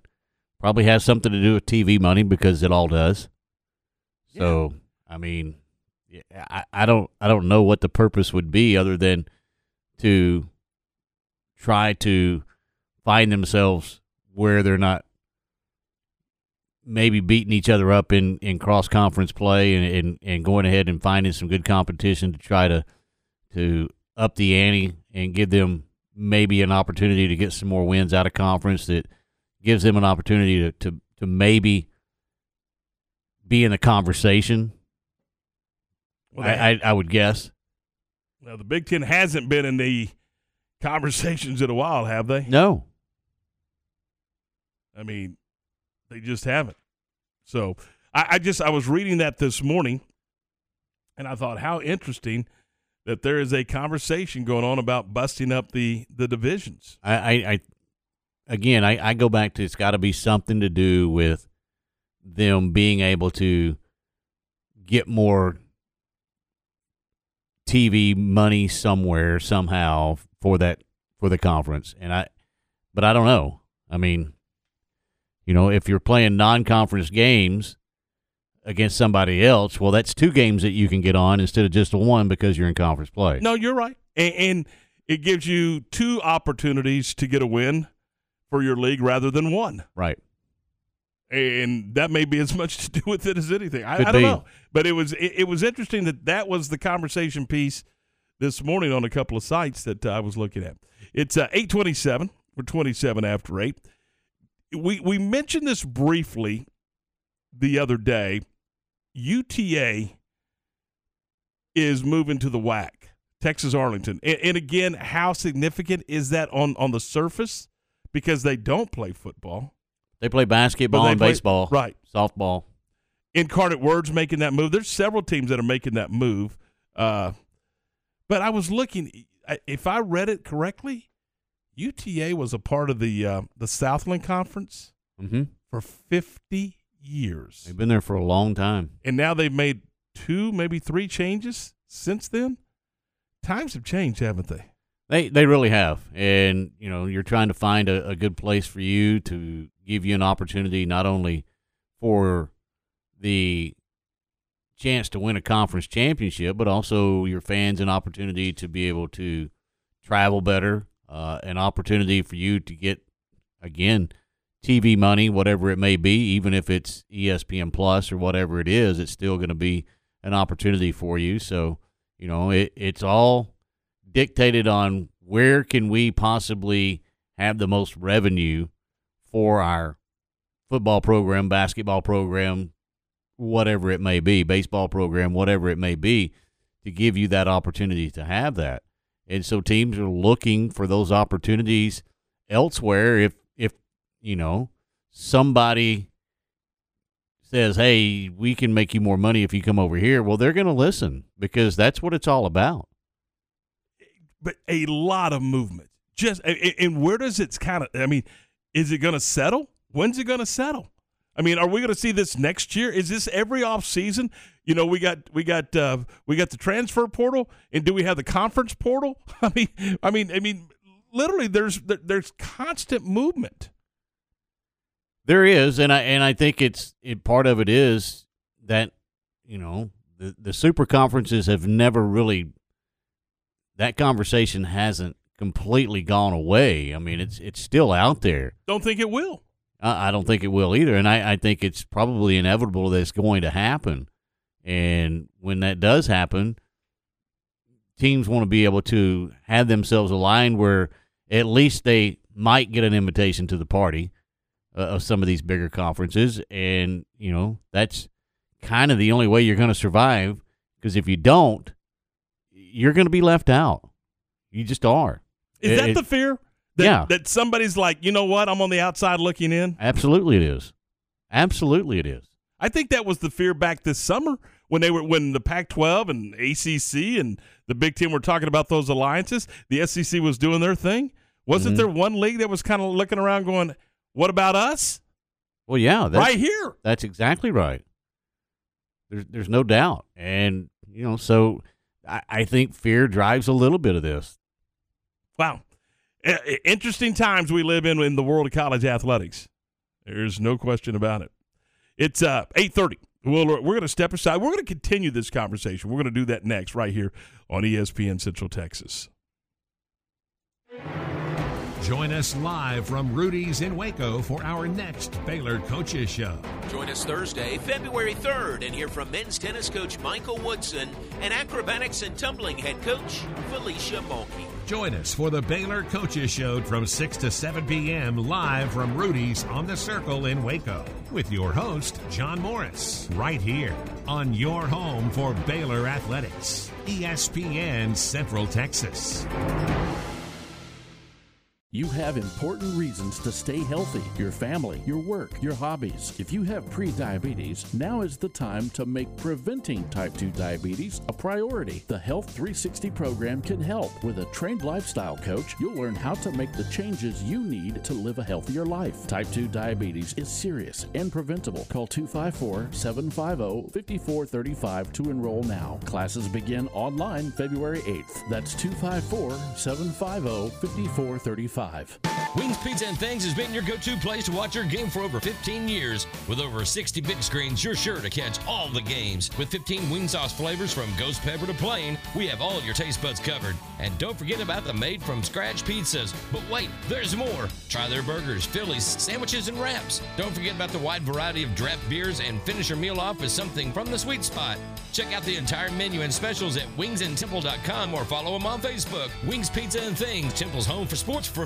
Probably has something to do with TV money because it all does. So I mean, yeah, I, I don't I don't know what the purpose would be other than to try to find themselves where they're not maybe beating each other up in, in cross conference play and, and, and going ahead and finding some good competition to try to to up the ante and give them maybe an opportunity to get some more wins out of conference that gives them an opportunity to, to, to maybe be in the conversation. Well, I, I, I would guess. Now, the Big Ten hasn't been in the conversations in a while, have they? No. I mean, they just haven't. So I, I just I was reading that this morning, and I thought how interesting that there is a conversation going on about busting up the the divisions. I, I, I again, I, I go back to it's got to be something to do with them being able to get more TV money somewhere somehow for that for the conference. And I, but I don't know. I mean, you know, if you're playing non-conference games against somebody else, well, that's two games that you can get on instead of just one because you're in conference play. No, you're right, and, and it gives you two opportunities to get a win for your league rather than one. Right. And that may be as much to do with it as anything. I, I don't be. know, but it was it, it was interesting that that was the conversation piece this morning on a couple of sites that uh, I was looking at. It's uh, eight twenty seven. We're twenty seven after eight. We we mentioned this briefly the other day. UTA is moving to the WAC, Texas Arlington, and, and again, how significant is that on on the surface? Because they don't play football. They play basketball they and play- baseball, right? Softball. Incarnate Words making that move. There's several teams that are making that move. Uh, but I was looking. If I read it correctly, UTA was a part of the uh, the Southland Conference Mm-hmm. for 50 years, They've been there for a long time. and now they've made two, maybe three changes since then. Times have changed, haven't they? They they really have, and you know you're trying to find a, a good place for you to give you an opportunity not only for the chance to win a conference championship, but also your fans an opportunity to be able to travel better, uh, an opportunity for you to get again TV money, whatever it may be, even if it's ESPN Plus or whatever it is, it's still going to be an opportunity for you. So you know it, it's all dictated on where can we possibly have the most revenue for our football program, basketball program, whatever it may be, baseball program, whatever it may be, to give you that opportunity to have that. And so teams are looking for those opportunities elsewhere if if you know somebody says, "Hey, we can make you more money if you come over here." Well, they're going to listen because that's what it's all about. But a lot of movement. Just and, where does it kind of? I mean, is it going to settle? When's it going to settle? I mean, are we going to see this next year? Is this every off season? You know, we got we got uh, we got the transfer portal, and do we have the conference portal? I mean, I mean, I mean, literally, there's there's constant movement. There is, and I and I think it's it, part of it is that you know the the super conferences have never really that conversation hasn't completely gone away. I mean, it's it's still out there. Don't think it will. I, I don't think it will either, and I, I think it's probably inevitable that it's going to happen. And when that does happen, teams want to be able to have themselves aligned where at least they might get an invitation to the party uh, of some of these bigger conferences, and you know that's kind of the only way you're going to survive. Because if you don't, you're going to be left out. You just are. Is It- that the fear? That, Yeah. That somebody's like, you know what? I'm on the outside looking in. Absolutely, it is. Absolutely, it is. I think that was the fear back this summer when they were when the Pac-12 and ACC and the Big Ten were talking about those alliances. The SEC was doing their thing. Wasn't Mhm. there one league that was kind of looking around, going, "What about us?" Well, yeah, that's, Right here. That's exactly right. There's there's no doubt, and you know, so I, I think fear drives a little bit of this. Wow. Interesting times we live in in the world of college athletics. There's no question about it. It's uh, 8.30. Well, we're going to step aside. We're going to continue this conversation. We're going to do that next right here on ESPN Central Texas. Join us live from Rudy's in Waco for our next Baylor Coaches Show. Join us Thursday, February 3rd, and hear from men's tennis coach Michael Woodson and acrobatics and tumbling head coach Felicia Mulkey. Join us for the Baylor Coaches Show from 6 to 7 p.m. live from Rudy's on the Circle in Waco with your host, John Morris, right here on your home for Baylor Athletics, ESPN Central Texas. You have important reasons to stay healthy your family, your work, your hobbies. If you have pre-diabetes, now is the time to make preventing type 2 diabetes a priority. The Health 360 program can help. With a trained lifestyle coach, you'll learn how to make the changes you need to live a healthier life. Type 2 diabetes is serious and preventable. Call 254-750-5435 to enroll now. Classes begin online February 8th. That's 254-750-5435. Wings Pizza and Things has been your go-to place to watch your game for over 15 years. With over 60 big screens, you're sure to catch all the games. With 15 wing sauce flavors from ghost pepper to plain, we have all your taste buds covered. And don't forget about the made from scratch pizzas. But wait, there's more. Try their burgers, Phillies, sandwiches, and wraps. Don't forget about the wide variety of draft beers and finish your meal off with something from the sweet spot. Check out the entire menu and specials at wingsandtemple.com or follow them on Facebook. Wings Pizza and Things, Temple's home for sports for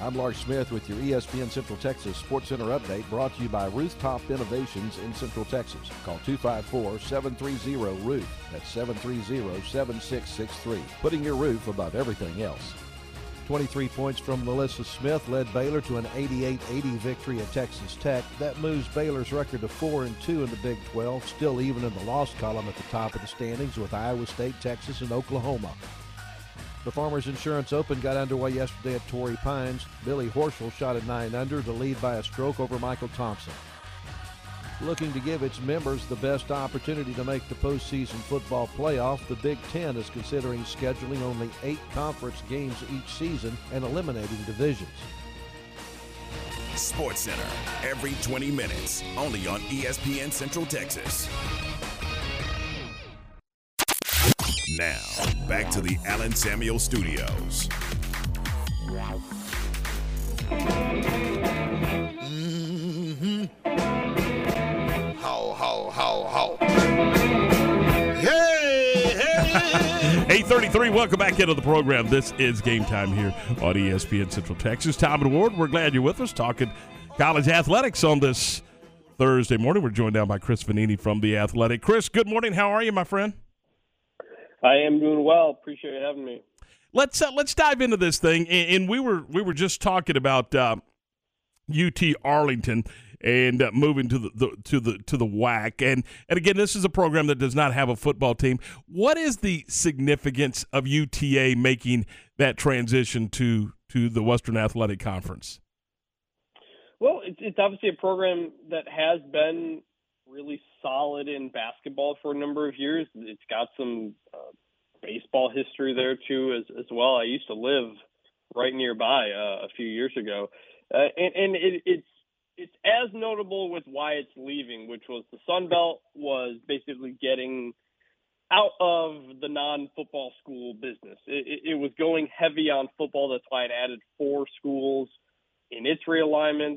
I'm Lark Smith with your ESPN Central Texas Sports Center update brought to you by Rooftop Innovations in Central Texas. Call 254-730-ROOF. That's 730-7663. Putting your roof above everything else. 23 points from NaLyssa Smith led Baylor to an 88-80 victory at Texas Tech. That moves Baylor's record to 4 and 2 in the Big 12, still even in the loss column at the top of the standings with Iowa State, Texas, and Oklahoma. The Farmers Insurance Open got underway yesterday at Torrey Pines. Billy Horschel shot at 9 under to lead by a stroke over Michael Thompson. Looking to give its members the best opportunity to make the postseason football playoff, the Big Ten is considering scheduling only eight conference games each season and eliminating divisions. Sports Center, every 20 minutes, only on ESPN Central Texas. Now, back to the Allen Samuels Studios. Mm-hmm. Ho, ho, ho, ho. Hey, hey. 833, welcome back into the program. This is game time here on ESPN Central Texas. Tom and Ward, we're glad you're with us talking college athletics on this Thursday morning. We're joined now by Chris Vannini from The Athletic. Chris, good morning. How are you, my friend? I am doing well. Appreciate you having me. Let's uh, let's dive into this thing. And, and we were we were just talking about uh, UT Arlington and uh, moving to the, the to the to the WAC. And and again, this is a program that does not have a football team. What is the significance of UTA making that transition to to the Western Athletic Conference? Well, it's, it's obviously a program that has been really solid in basketball for a number of years. It's got some uh, baseball history there too, as as well. I used to live right nearby uh, a few years ago, uh, and, and it, it's it's as notable with why it's leaving, which was the Sun Belt was basically getting out of the non-football school business. It, it, it was going heavy on football. That's why it added four schools in its realignment.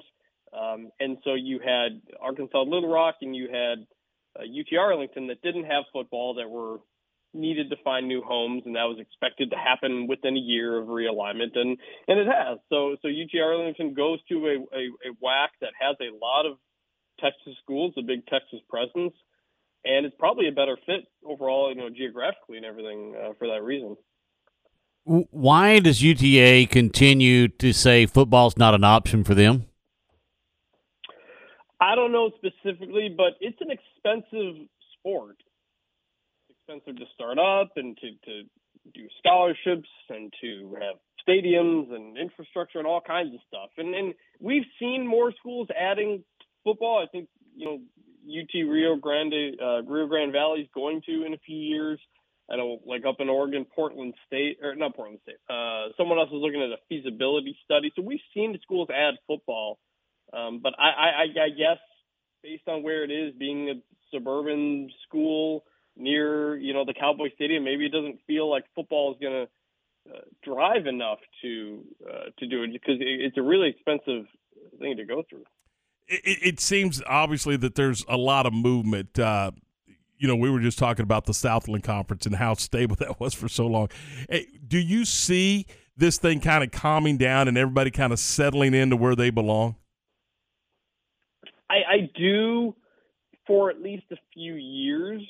Um, and so you had Arkansas Little Rock and you had uh, UT Arlington that didn't have football that were needed to find new homes, and that was expected to happen within a year of realignment, and and it has. So so UT Arlington goes to a, a, a WAC that has a lot of Texas schools, a big Texas presence, and it's probably a better fit overall, you know, geographically and everything uh, for that reason. Why does UTA continue to say football's not an option for them? I don't know specifically, but it's an expensive sport. It's expensive to start up and to, to do scholarships and to have stadiums and infrastructure and all kinds of stuff. And and we've seen more schools adding football. I think you know UT Rio Grande uh, Rio Grande Valley is going to in a few years. I know, like up in Oregon, Portland State or not Portland State. Uh, someone else is looking at a feasibility study. So we've seen schools add football, um, but I, I, I guess based on where it is, being a suburban school near you know the Cowboy Stadium, maybe it doesn't feel like football is going to uh, drive enough to uh, to do it because it, it's a really expensive thing to go through. it, it seems obviously that there's a lot of movement. Uh, you know, we were just talking about the Southland Conference and how stable that was for so long. Hey, do you see this thing kind of calming down and everybody kind of settling into where they belong? I, I do for at least a few years.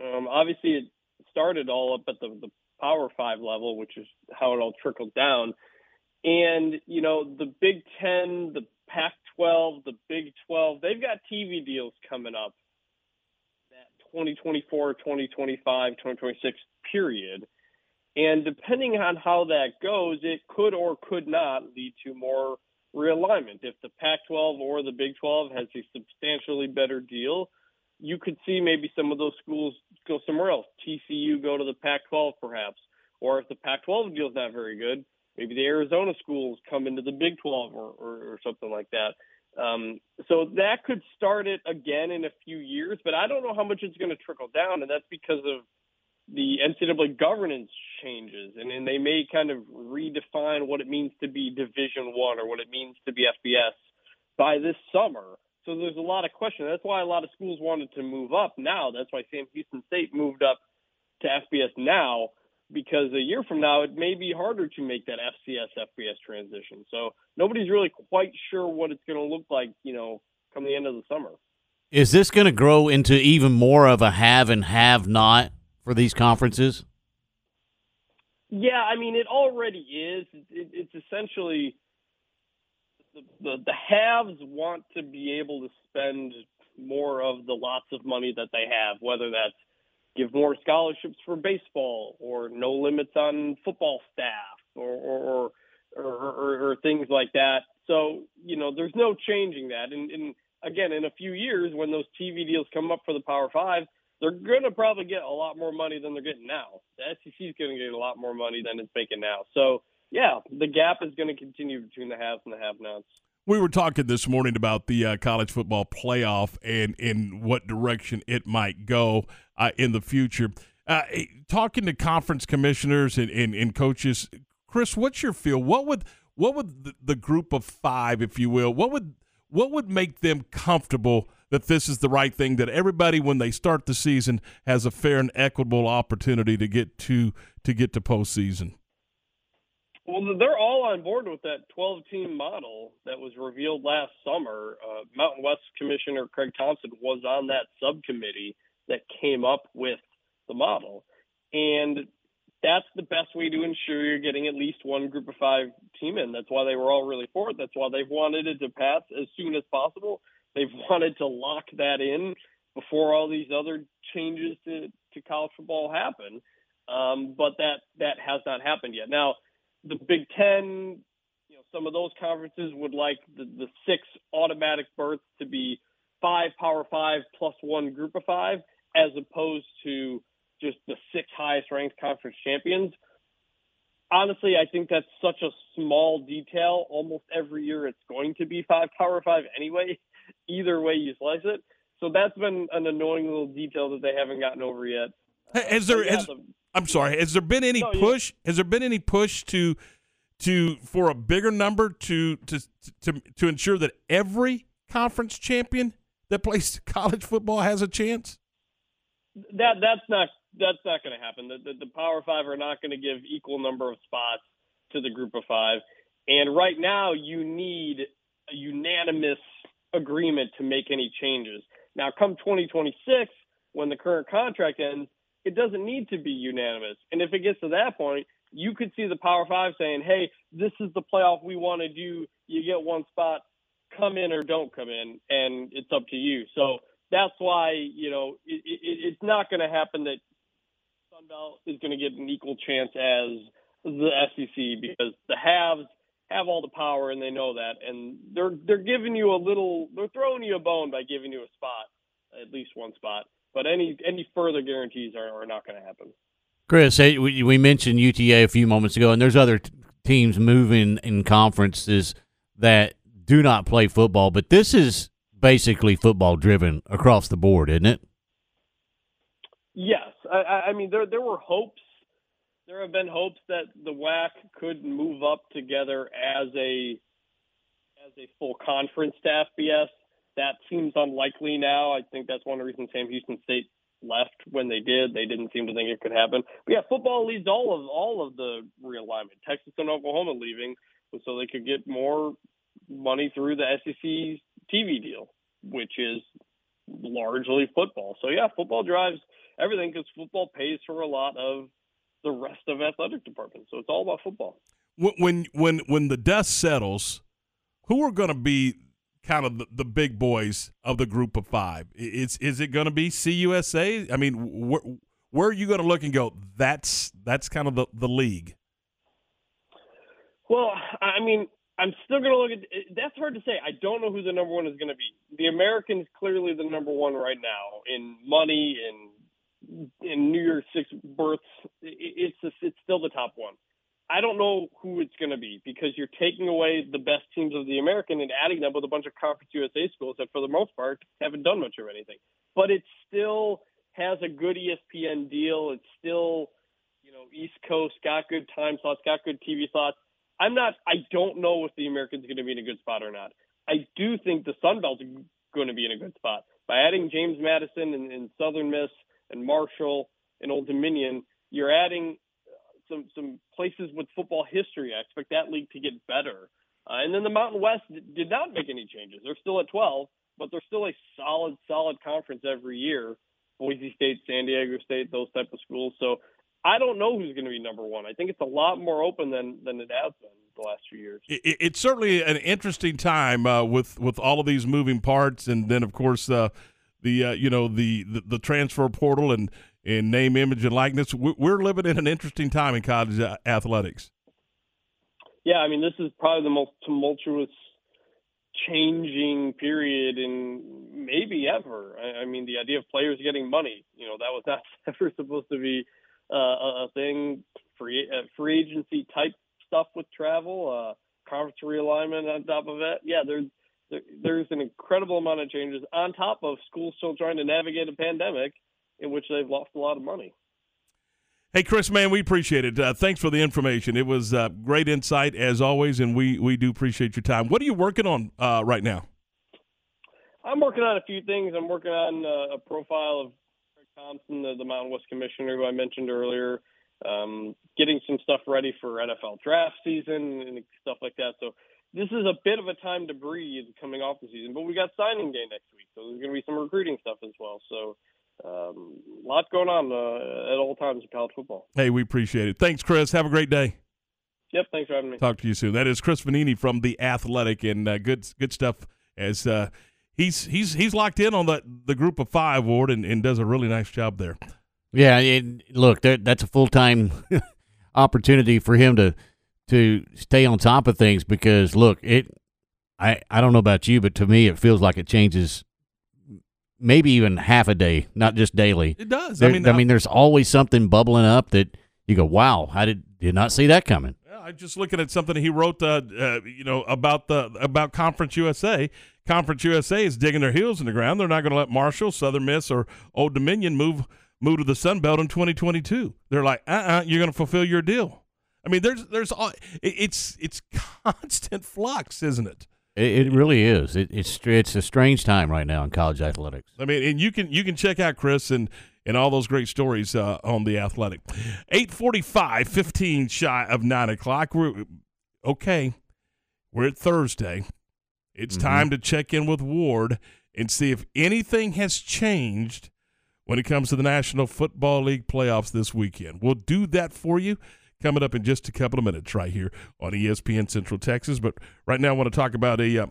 Um, obviously, it started all up at the, the Power Five level, which is how it all trickled down. And, you know, the Big Ten, the Pac 12, the Big 12, they've got TV deals coming up that 2024, 2025, 2026 period. And depending on how that goes, it could or could not lead to more realignment. If the Pac 12 or the Big 12 has a substantially better deal, you could see maybe some of those schools go somewhere else. TCU go to the Pac 12 perhaps. Or if the Pac 12 deal is not very good, maybe the Arizona schools come into the Big 12 or, or, or something like that. Um, so that could start it again in a few years, but I don't know how much it's going to trickle down, and that's because of the NCAA governance changes, and, and they may kind of redefine what it means to be Division One or what it means to be FBS by this summer. So there's a lot of questions. That's why a lot of schools wanted to move up now. That's why Sam Houston State moved up to FBS now because a year from now it may be harder to make that FCS FBS transition. So nobody's really quite sure what it's going to look like, you know, come the end of the summer. Is this going to grow into even more of a have and have not for these conferences? Yeah, I mean, it already is. It, it's essentially the, the the haves want to be able to spend more of the lots of money that they have, whether that's give more scholarships for baseball or no limits on football staff or or or, or, or things like that. So you know, there's no changing that. And, and again, in a few years, when those TV deals come up for the Power Five, they're going to probably get a lot more money than they're getting now. The SEC is going to get a lot more money than it's making now. So, yeah, the gap is going to continue between the haves and the have-nots. We were talking this morning about the uh, college football playoff and in what direction it might go uh, in the future. Uh, talking to conference commissioners and, and, and coaches, Chris, what's your feel? What would what would the, the group of five, if you will, what would what would make them comfortable that this is the right thing? That everybody, when they start the season, has a fair and equitable opportunity to get to to get to postseason. Well, they're all on board with that 12 team model that was revealed last summer. Uh, Mountain West Commissioner Craig Thompson was on that subcommittee that came up with the model. And that's the best way to ensure you're getting at least one group of five team in. That's why they were all really for it. That's why they've wanted it to pass as soon as possible. They've wanted to lock that in before all these other changes to, to college football happen. Um, but that, that has not happened yet. Now, the Big Ten, you know, some of those conferences would like the, the six automatic berths to be five Power Five plus one Group of Five, as opposed to just the six highest ranked conference champions. honestly, I think that's such a small detail. Almost every year, it's going to be five Power Five anyway. Either way you slice it. So that's been an annoying little detail that they haven't gotten over yet. Has there? Has, the- I'm sorry. Has there been any No, you- push? Has there been any push to to for a bigger number to to to to ensure that every conference champion that plays college football has a chance? that that's not that's not going to happen. The, the the Power Five are not going to give equal number of spots to the Group of Five, and right now you need a unanimous agreement to make any changes. Now, come 2026, when the current contract ends, it doesn't need to be unanimous. And if it gets to that point, you could see the Power Five saying, "Hey, this is the playoff we want to do. You get one spot. Come in or don't come in, and it's up to you." So that's why you know it, it, it's not going to happen that Sun Belt is going to get an equal chance as the SEC because the halves have all the power and they know that, and they're they're giving you a little, they're throwing you a bone by giving you a spot, at least one spot. But any any further guarantees are, are not going to happen. Chris, hey, we, we mentioned UTA a few moments ago, and there's other t- teams moving in conferences that do not play football, but this is basically football driven across the board, isn't it? Yes, I- I, I mean there there were hopes. There have been hopes that the WAC could move up together as a as a full conference to FBS. That seems unlikely now. I think that's one of the reasons Sam Houston State left when they did. They didn't seem to think it could happen. But yeah, football leads all of all of the realignment. Texas and Oklahoma leaving so they could get more money through the SEC TV deal, which is largely football. So yeah, football drives everything because football pays for a lot of the rest of athletic departments. So it's all about football. When when when, the dust settles, who are going to be kind of the, the big boys of the group of five? Is is it going to be CUSA? I mean, wh- where are you going to look and go? That's that's kind of the, the league. Well, I mean, I'm still going to look at. That's hard to say. I don't know who the number one is going to be. The Americans clearly the number one right now in money in New Year's Six berths. It- It's it's still the top one. I don't know who it's going to be because you're taking away the best teams of the American and adding them with a bunch of Conference USA schools that, for the most part, haven't done much of anything. But it still has a good ESPN deal. It's still, you know, East Coast got good time slots, got good TV slots. I'm not. I don't know if the Americans going to be in a good spot or not. I do think the Sun Belt's going to be in a good spot by adding James Madison and, and Southern Miss and Marshall and Old Dominion. You're adding some some places with football history. I expect that league to get better. Uh, and then the Mountain West did not make any changes. They're still at 12, but they're still a solid, solid conference every year. Boise State, San Diego State, those type of schools. So I don't know who's going to be number one. I think it's a lot more open than than it has been the last few years. It- it's certainly an interesting time uh, with with all of these moving parts, and then of course uh, the uh, you know the, the the transfer portal and and name, image, and likeness. We- We're living in an interesting time in college athletics. Yeah, I mean, this is probably the most tumultuous changing period in maybe ever. I, mean, the idea of players getting money, you know, that was not ever supposed to be uh, a, thing. Free uh, free agency type stuff with travel, uh, conference realignment on top of it. Yeah, there's there, there's an incredible amount of changes on top of schools still trying to navigate a pandemic in which they've lost a lot of money. Hey, Chris, man, we appreciate it. Uh, thanks for the information. It was uh, great insight as always, and we we do appreciate your time. What are you working on uh, right now? I'm working on a few things. I'm working on uh, a profile of Craig Thompson, the, the Mountain West commissioner who I mentioned earlier. Um, getting some stuff ready for NFL draft season and stuff like that. So this is a bit of a time to breathe coming off the season. But we got signing day next week, so there's going to be some recruiting stuff as well. So um, lots going on uh, at all times in college football. Hey, we appreciate it. Thanks, Chris. Have a great day. Yep, thanks for having me. Talk to you soon. That is Chris Vannini from the Athletic, and uh, good good stuff. As uh, he's he's he's locked in on the the group of five ward and, and does a really nice job there. Yeah, it, look, that, that's a full time opportunity for him to to stay on top of things because look, it. I I don't know about you, but to me, it feels like it changes, maybe even half a day, not just daily. It does. I mean, I I- mean, there's always something bubbling up that You go, wow, I did did not see that coming. I'm just looking at something he wrote, uh, uh, you know, about the about Conference USA. Conference USA is digging their heels in the ground. They're not going to let Marshall, Southern Miss, or Old Dominion move move to the Sun Belt in 2022. They're like, uh, uh-uh, you're going to fulfill your deal. I mean, there's there's all it's it's constant flux, isn't it? It, it really is. It, it's it's a strange time right now in college athletics. I mean, and you can you can check out Chris and and all those great stories uh, on the Athletic. 845, 15 shy of nine o'clock. We're okay. We're at Thursday. It's Mhm. time to check in with Ward and see if anything has changed when it comes to the National Football League playoffs this weekend. We'll do that for you coming up in just a couple of minutes right here on ESPN Central Texas. But right now, I want to talk about a uh,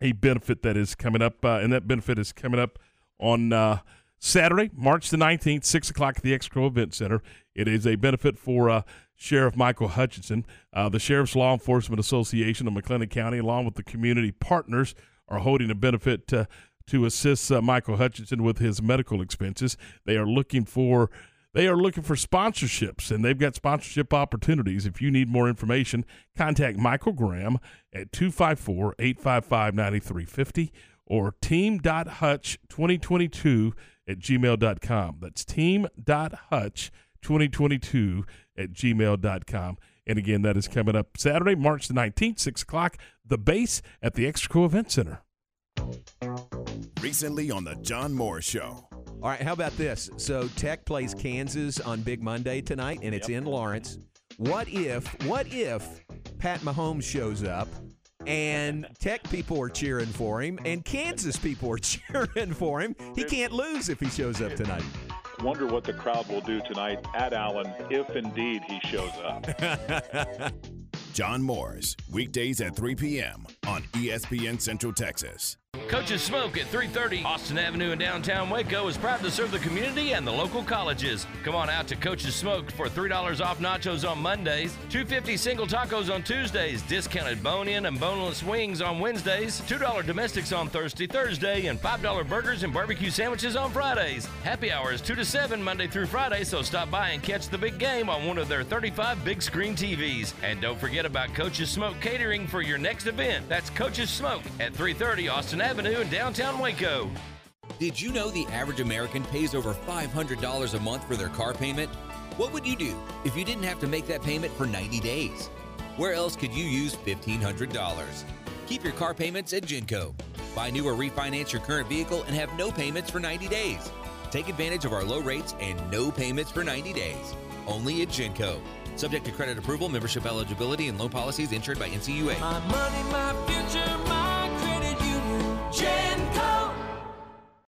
a benefit that is coming up, uh, and that benefit is coming up on uh, Saturday, March the 19th, 6 o'clock at the Exco Event Center. It is a benefit for uh, Sheriff Michael Hutchinson. Uh, the Sheriff's Law Enforcement Association of McLennan County, along with the community partners, are holding a benefit to, to assist uh, Michael Hutchinson with his medical expenses. They are looking for they are looking for sponsorships, and they've got sponsorship opportunities. If you need more information, contact Michael Graham at 254 855 9350 or team.hutch2022 at gmail.com. That's team.hutch2022 at gmail.com. And again, that is coming up Saturday, March the 19th, 6 o'clock, the base at the Exco Event Center. Recently on the John Moore Show. All right, how about this? So Tech plays Kansas on Big Monday tonight, and it's in Lawrence. What if, what if Pat Mahomes shows up and Tech people are cheering for him and Kansas people are cheering for him? He can't lose if he shows up tonight. Wonder what the crowd will do tonight at Allen if indeed he shows up. John Moore's weekdays at 3 p.m. on ESPN Central Texas. Coach's Smoke at 330 Austin Avenue in downtown Waco is proud to serve the community and the local colleges. Come on out to Coach's Smoke for $3 off nachos on Mondays, 250 single tacos on Tuesdays, discounted bone-in and boneless wings on Wednesdays, $2 domestics on Thursday, Thursday, and $5 burgers and barbecue sandwiches on Fridays. Happy hour is 2 to 7 Monday through Friday, so stop by and catch the big game on one of their 35 big screen TVs. And don't forget about Coach's Smoke catering for your next event. That's Coach's Smoke at 330 Austin Avenue in downtown Waco. Did you know the average American pays over $500 a month for their car payment? What would you do if you didn't have to make that payment for 90 days? Where else could you use $1,500? Keep your car payments at Genco. Buy new or refinance your current vehicle and have no payments for 90 days. Take advantage of our low rates and no payments for 90 days. Only at Genco. Subject to credit approval, membership eligibility, and loan policies insured by NCUA. My money, my future, my credit union. Genco.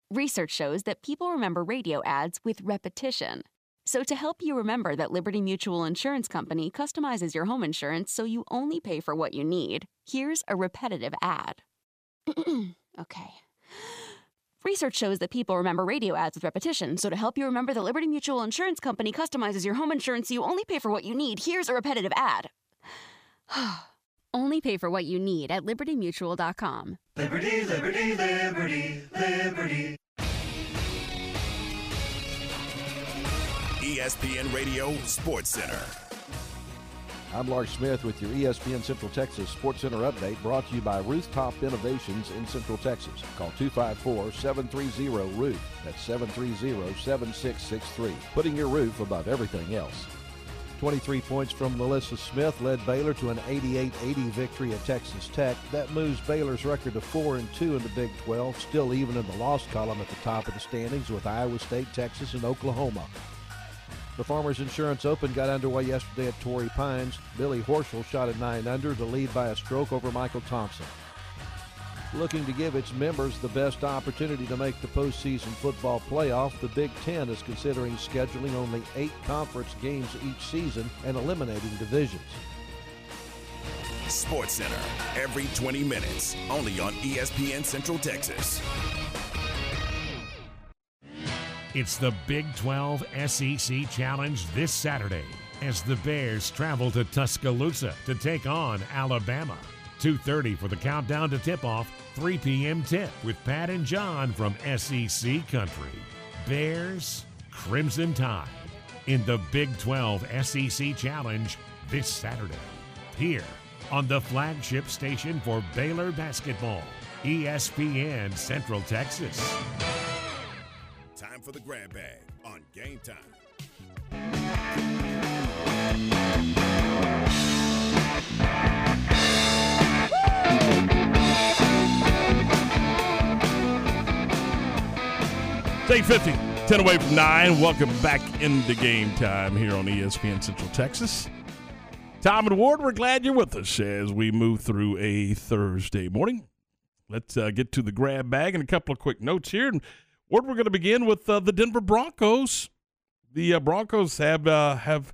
Research shows that people remember radio ads with repetition. So, to help you remember that Liberty Mutual Insurance Company customizes your home insurance so you only pay for what you need, here's a repetitive ad. okay. Research shows that people remember radio ads with repetition. So, to help you remember that Liberty Mutual Insurance Company customizes your home insurance so you only pay for what you need, here's a repetitive ad. only pay for what you need at libertymutual.com. Liberty, liberty, liberty, liberty. ESPN Radio Sports Center. I'm Lark Smith with your ESPN Central Texas Sports Center update brought to you by Rooftop Innovations in Central Texas. Call 254-730-ROOF. That's 730-7663. Putting your roof above everything else. 23 points from NaLyssa Smith led Baylor to an 88-80 victory at Texas Tech. That moves Baylor's record to 4 and 2 in the Big 12, still even in the loss column at the top of the standings with Iowa State, Texas, and Oklahoma. The Farmers Insurance Open got underway yesterday at Torrey Pines. Billy Horschel shot at 9 under to lead by a stroke over Michael Thompson. Looking to give its members the best opportunity to make the postseason football playoff, the Big Ten is considering scheduling only eight conference games each season and eliminating divisions. Sports Center every 20 minutes, only on ESPN Central Texas. It's the Big 12 SEC Challenge this Saturday as the Bears travel to Tuscaloosa to take on Alabama. 2:30 for the countdown to tip-off, 3 p.m. tip with Pat and John from SEC Country. Bears, Crimson Tide. in the Big 12 SEC Challenge this Saturday. Here on the flagship station for Baylor basketball, ESPN Central Texas. Time for the grab bag on game time. It's 850, 10 away from 9. Welcome back into game time here on ESPN Central Texas. Tom and Ward, we're glad you're with us as we move through a Thursday morning. Let's uh, get to the grab bag and a couple of quick notes here. And Ward, we're going to begin with uh, the Denver Broncos. The uh, Broncos have uh, have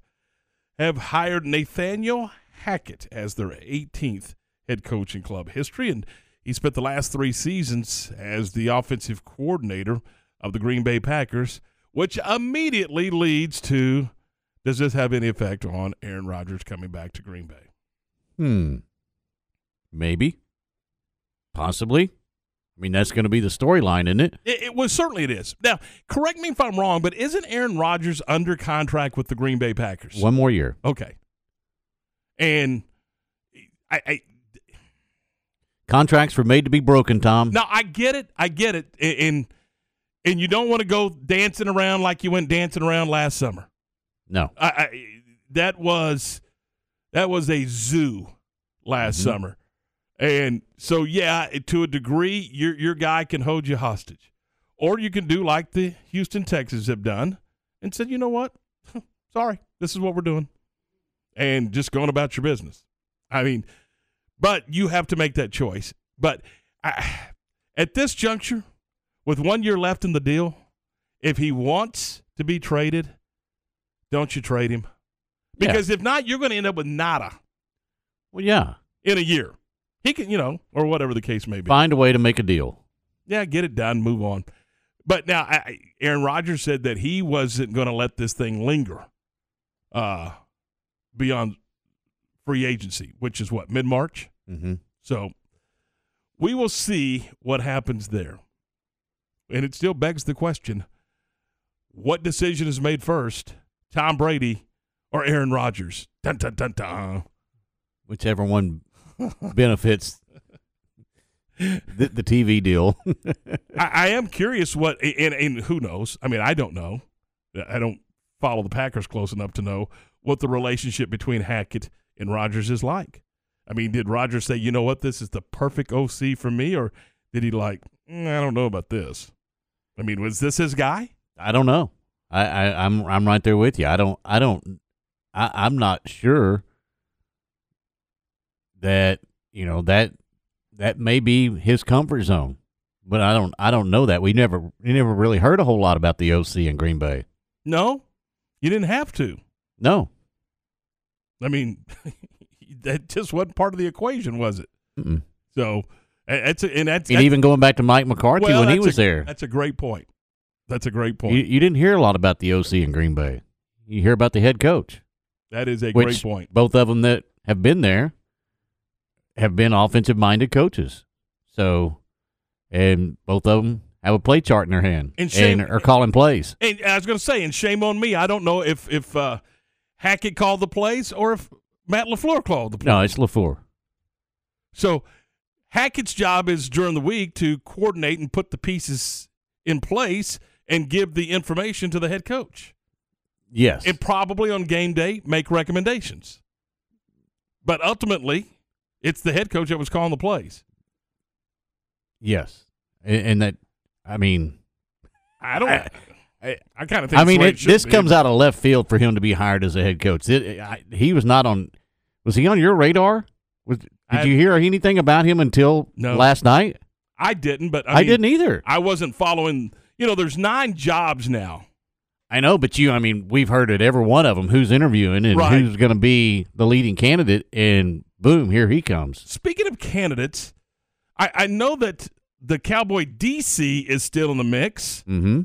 have hired Nathaniel Hackett as their 18th head coach in club history, and he spent the last three seasons as the offensive coordinator of the Green Bay Packers, which immediately leads to does this have any effect on Aaron Rodgers coming back to Green Bay? Hmm. Maybe. Possibly. I mean, that's going to be the storyline, isn't it? It, it was certainly it is. Now, correct me if I'm wrong, but isn't Aaron Rodgers under contract with the Green Bay Packers? One more year. Okay. And I, I Contracts were made to be broken, Tom. now I get it. I get it. And and you don't want to go dancing around like you went dancing around last summer. No. I, I that was that was a zoo last Mhm. summer, and so yeah, to a degree, your your guy can hold you hostage, or you can do like the Houston Texans have done and said, you know what, sorry, this is what we're doing, and just going about your business. I mean, but you have to make that choice. But I, at this juncture, with one year left in the deal, if he wants to be traded, don't you trade him? Because if not, you're going to end up with nada Well, yeah. in a year. He can, you know, or whatever the case may be. Find a way to make a deal. Yeah, get it done, move on. But now, I- Aaron Rodgers said that he wasn't going to let this thing linger uh, beyond free agency, which is what mid March. Mm-hmm. So we will see what happens there. And it still begs the question what decision is made first, Tom Brady or Aaron Rodgers? Dun, dun, dun, dun. Whichever one benefits the, the TV deal. I, I am curious what, and, and who knows? I mean, I don't know. I don't follow the Packers close enough to know what the relationship between Hackett and Rodgers is like. I mean, did Rodgers say, you know what, this is the perfect OC for me, or did he like, "Mm, I don't know about this? I mean, was this his guy? I don't know. I, I I'm I'm right there with you. I don't I don't I, I'm not sure that you know that that may be his comfort zone, but I don't I don't know that. We never we never really heard a whole lot about the OC in Green Bay. No, you didn't have to. No, I mean, that just wasn't part of the equation, was it? Mm-mm. So, and that's and that's, and that's- even going back to Mike McCarthy well, when he was a- there, That's a great point. That's a great point. you, you didn't hear a lot about the OC in Green Bay. You hear about the head coach. that is a great point. Both of them that have been there have been offensive minded coaches. So, and both of them have a play chart in their hand And shame- and are calling plays. And I was going to say, and shame on me. I don't know if if uh, Hackett called the plays or if Matt LaFleur called the plays. No, it's LaFleur. So Hackett's job is during the week to coordinate and put the pieces in place and give the information to the head coach. Yes. And probably on game day make recommendations. But ultimately, it's the head coach that was calling the plays. yes. And, and that, I mean, I don't. I, I, I kind of think. I mean, it's the way it, this be. comes out of left field for him to be hired as a head coach. It, I, he was not on. Was he on your radar? Was, did I- you hear anything about him until No. last night? I didn't, but I, I mean, didn't either. I wasn't following. You know, there's nine jobs now. I know, but you, I mean, we've heard it every one of them who's interviewing and Right. who's going to be the leading candidate, and boom, here he comes. Speaking of candidates, I, I know that the Cowboy DC is still in the mix. Mm-hmm.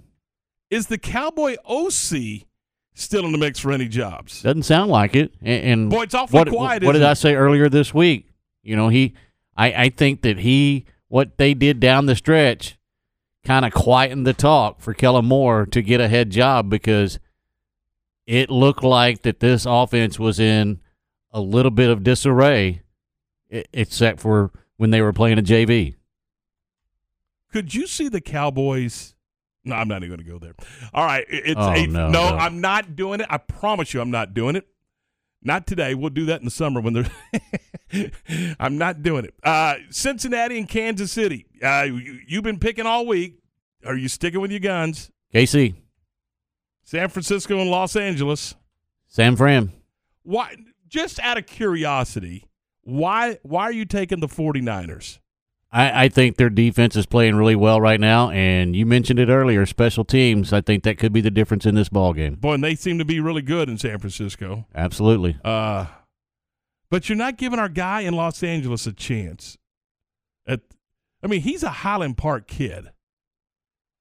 Is the Cowboy OC still in the mix for any jobs? Doesn't sound like it. And, and Boy, it's awfully what, quiet, What did isn't I say earlier this week? You know, he, I, I think that he, what they did down the stretch, kind of quietened the talk for Kellen Moore to get a head job because it looked like that this offense was in a little bit of disarray, except for when they were playing a JV. Could you see the Cowboys? No, I'm not even going to go there. All right, it's Oh, a, no, no, no. I'm not doing it. I promise you, I'm not doing it. Not today. We'll do that in the summer when they're. I'm not doing it. Uh, Cincinnati and Kansas City. Uh, you, you've been picking all week. Are you sticking with your guns? KC, San Francisco and Los Angeles. San Fran. Why? Just out of curiosity, why why are you taking the 49ers? I, I think their defense is playing really well right now, and you mentioned it earlier. Special teams. I think that could be the difference in this ball game. Boy, and they seem to be really good in San Francisco. Absolutely. Uh, but you're not giving our guy in Los Angeles a chance. At, I mean, he's a Highland Park kid.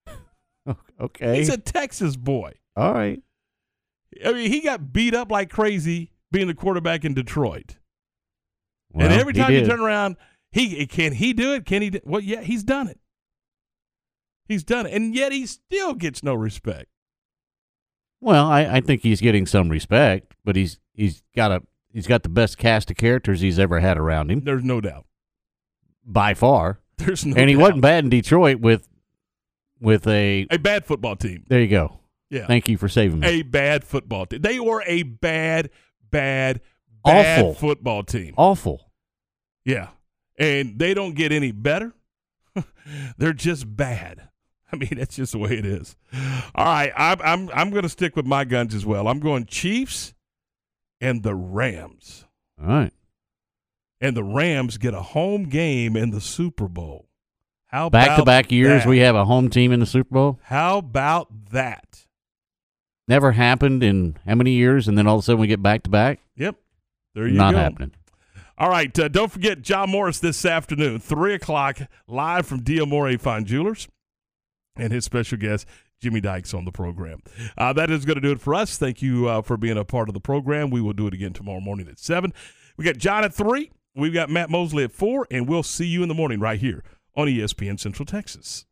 Okay. He's a Texas boy. All right. I mean, he got beat up like crazy being the quarterback in Detroit. Well, and every time you turn around, he can he do it? Can he? Do, well, yeah, he's done it. He's done it, and yet he still gets no respect. Well, I, I think he's getting some respect, but he's he's got a he's got the best cast of characters he's ever had around him There's no doubt. by far. There's no. and he doubt. wasn't bad in Detroit with with a a bad football team. There you go. Yeah. Thank you for saving me. A bad football team. They were a bad, bad, bad Awful. football team. Awful. Yeah. And they don't get any better. They're just bad. I mean, that's just the way it is. All right, I'm I'm I'm going to stick with my guns as well. I'm going Chiefs and the Rams. All right. And the Rams get a home game in the Super Bowl. How Back to back years that? we have a home team in the Super Bowl. How about that? Never happened in how many years, and then all of a sudden we get back to back. Yep. There you Not go. happening. All right. Uh, don't forget John Moore's this afternoon, 3 o'clock, live from Diamore Fine Jewelers, and his special guest, Jimmy Dykes, on the program. Uh, that is going to do it for us. Thank you uh, for being a part of the program. We will do it again tomorrow morning at 7. We got John at 3. We've got Matt Mosley at 4, and we'll see you in the morning right here on ESPN Central Texas.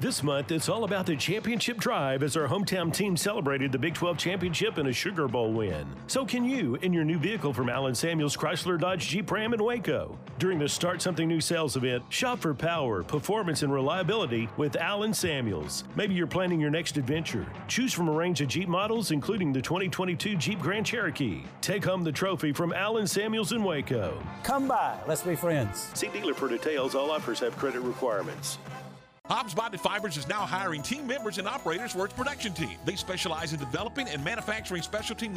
This month, it's all about the championship drive as our hometown team celebrated the Big 12 championship in a Sugar Bowl win. So can you in your new vehicle from Allen Samuels Chrysler Dodge Jeep Ram in Waco. During the Start Something New sales event, shop for power, performance, and reliability with Allen Samuels. Maybe you're planning your next adventure. Choose from a range of Jeep models, including the 2022 Jeep Grand Cherokee. Take home the trophy from Allen Samuels in Waco. Come by, let's be friends. See dealer for details. All offers have credit requirements. Hobbs Bonded Fibers is now hiring team members and operators for its production team. They specialize in developing and manufacturing specialty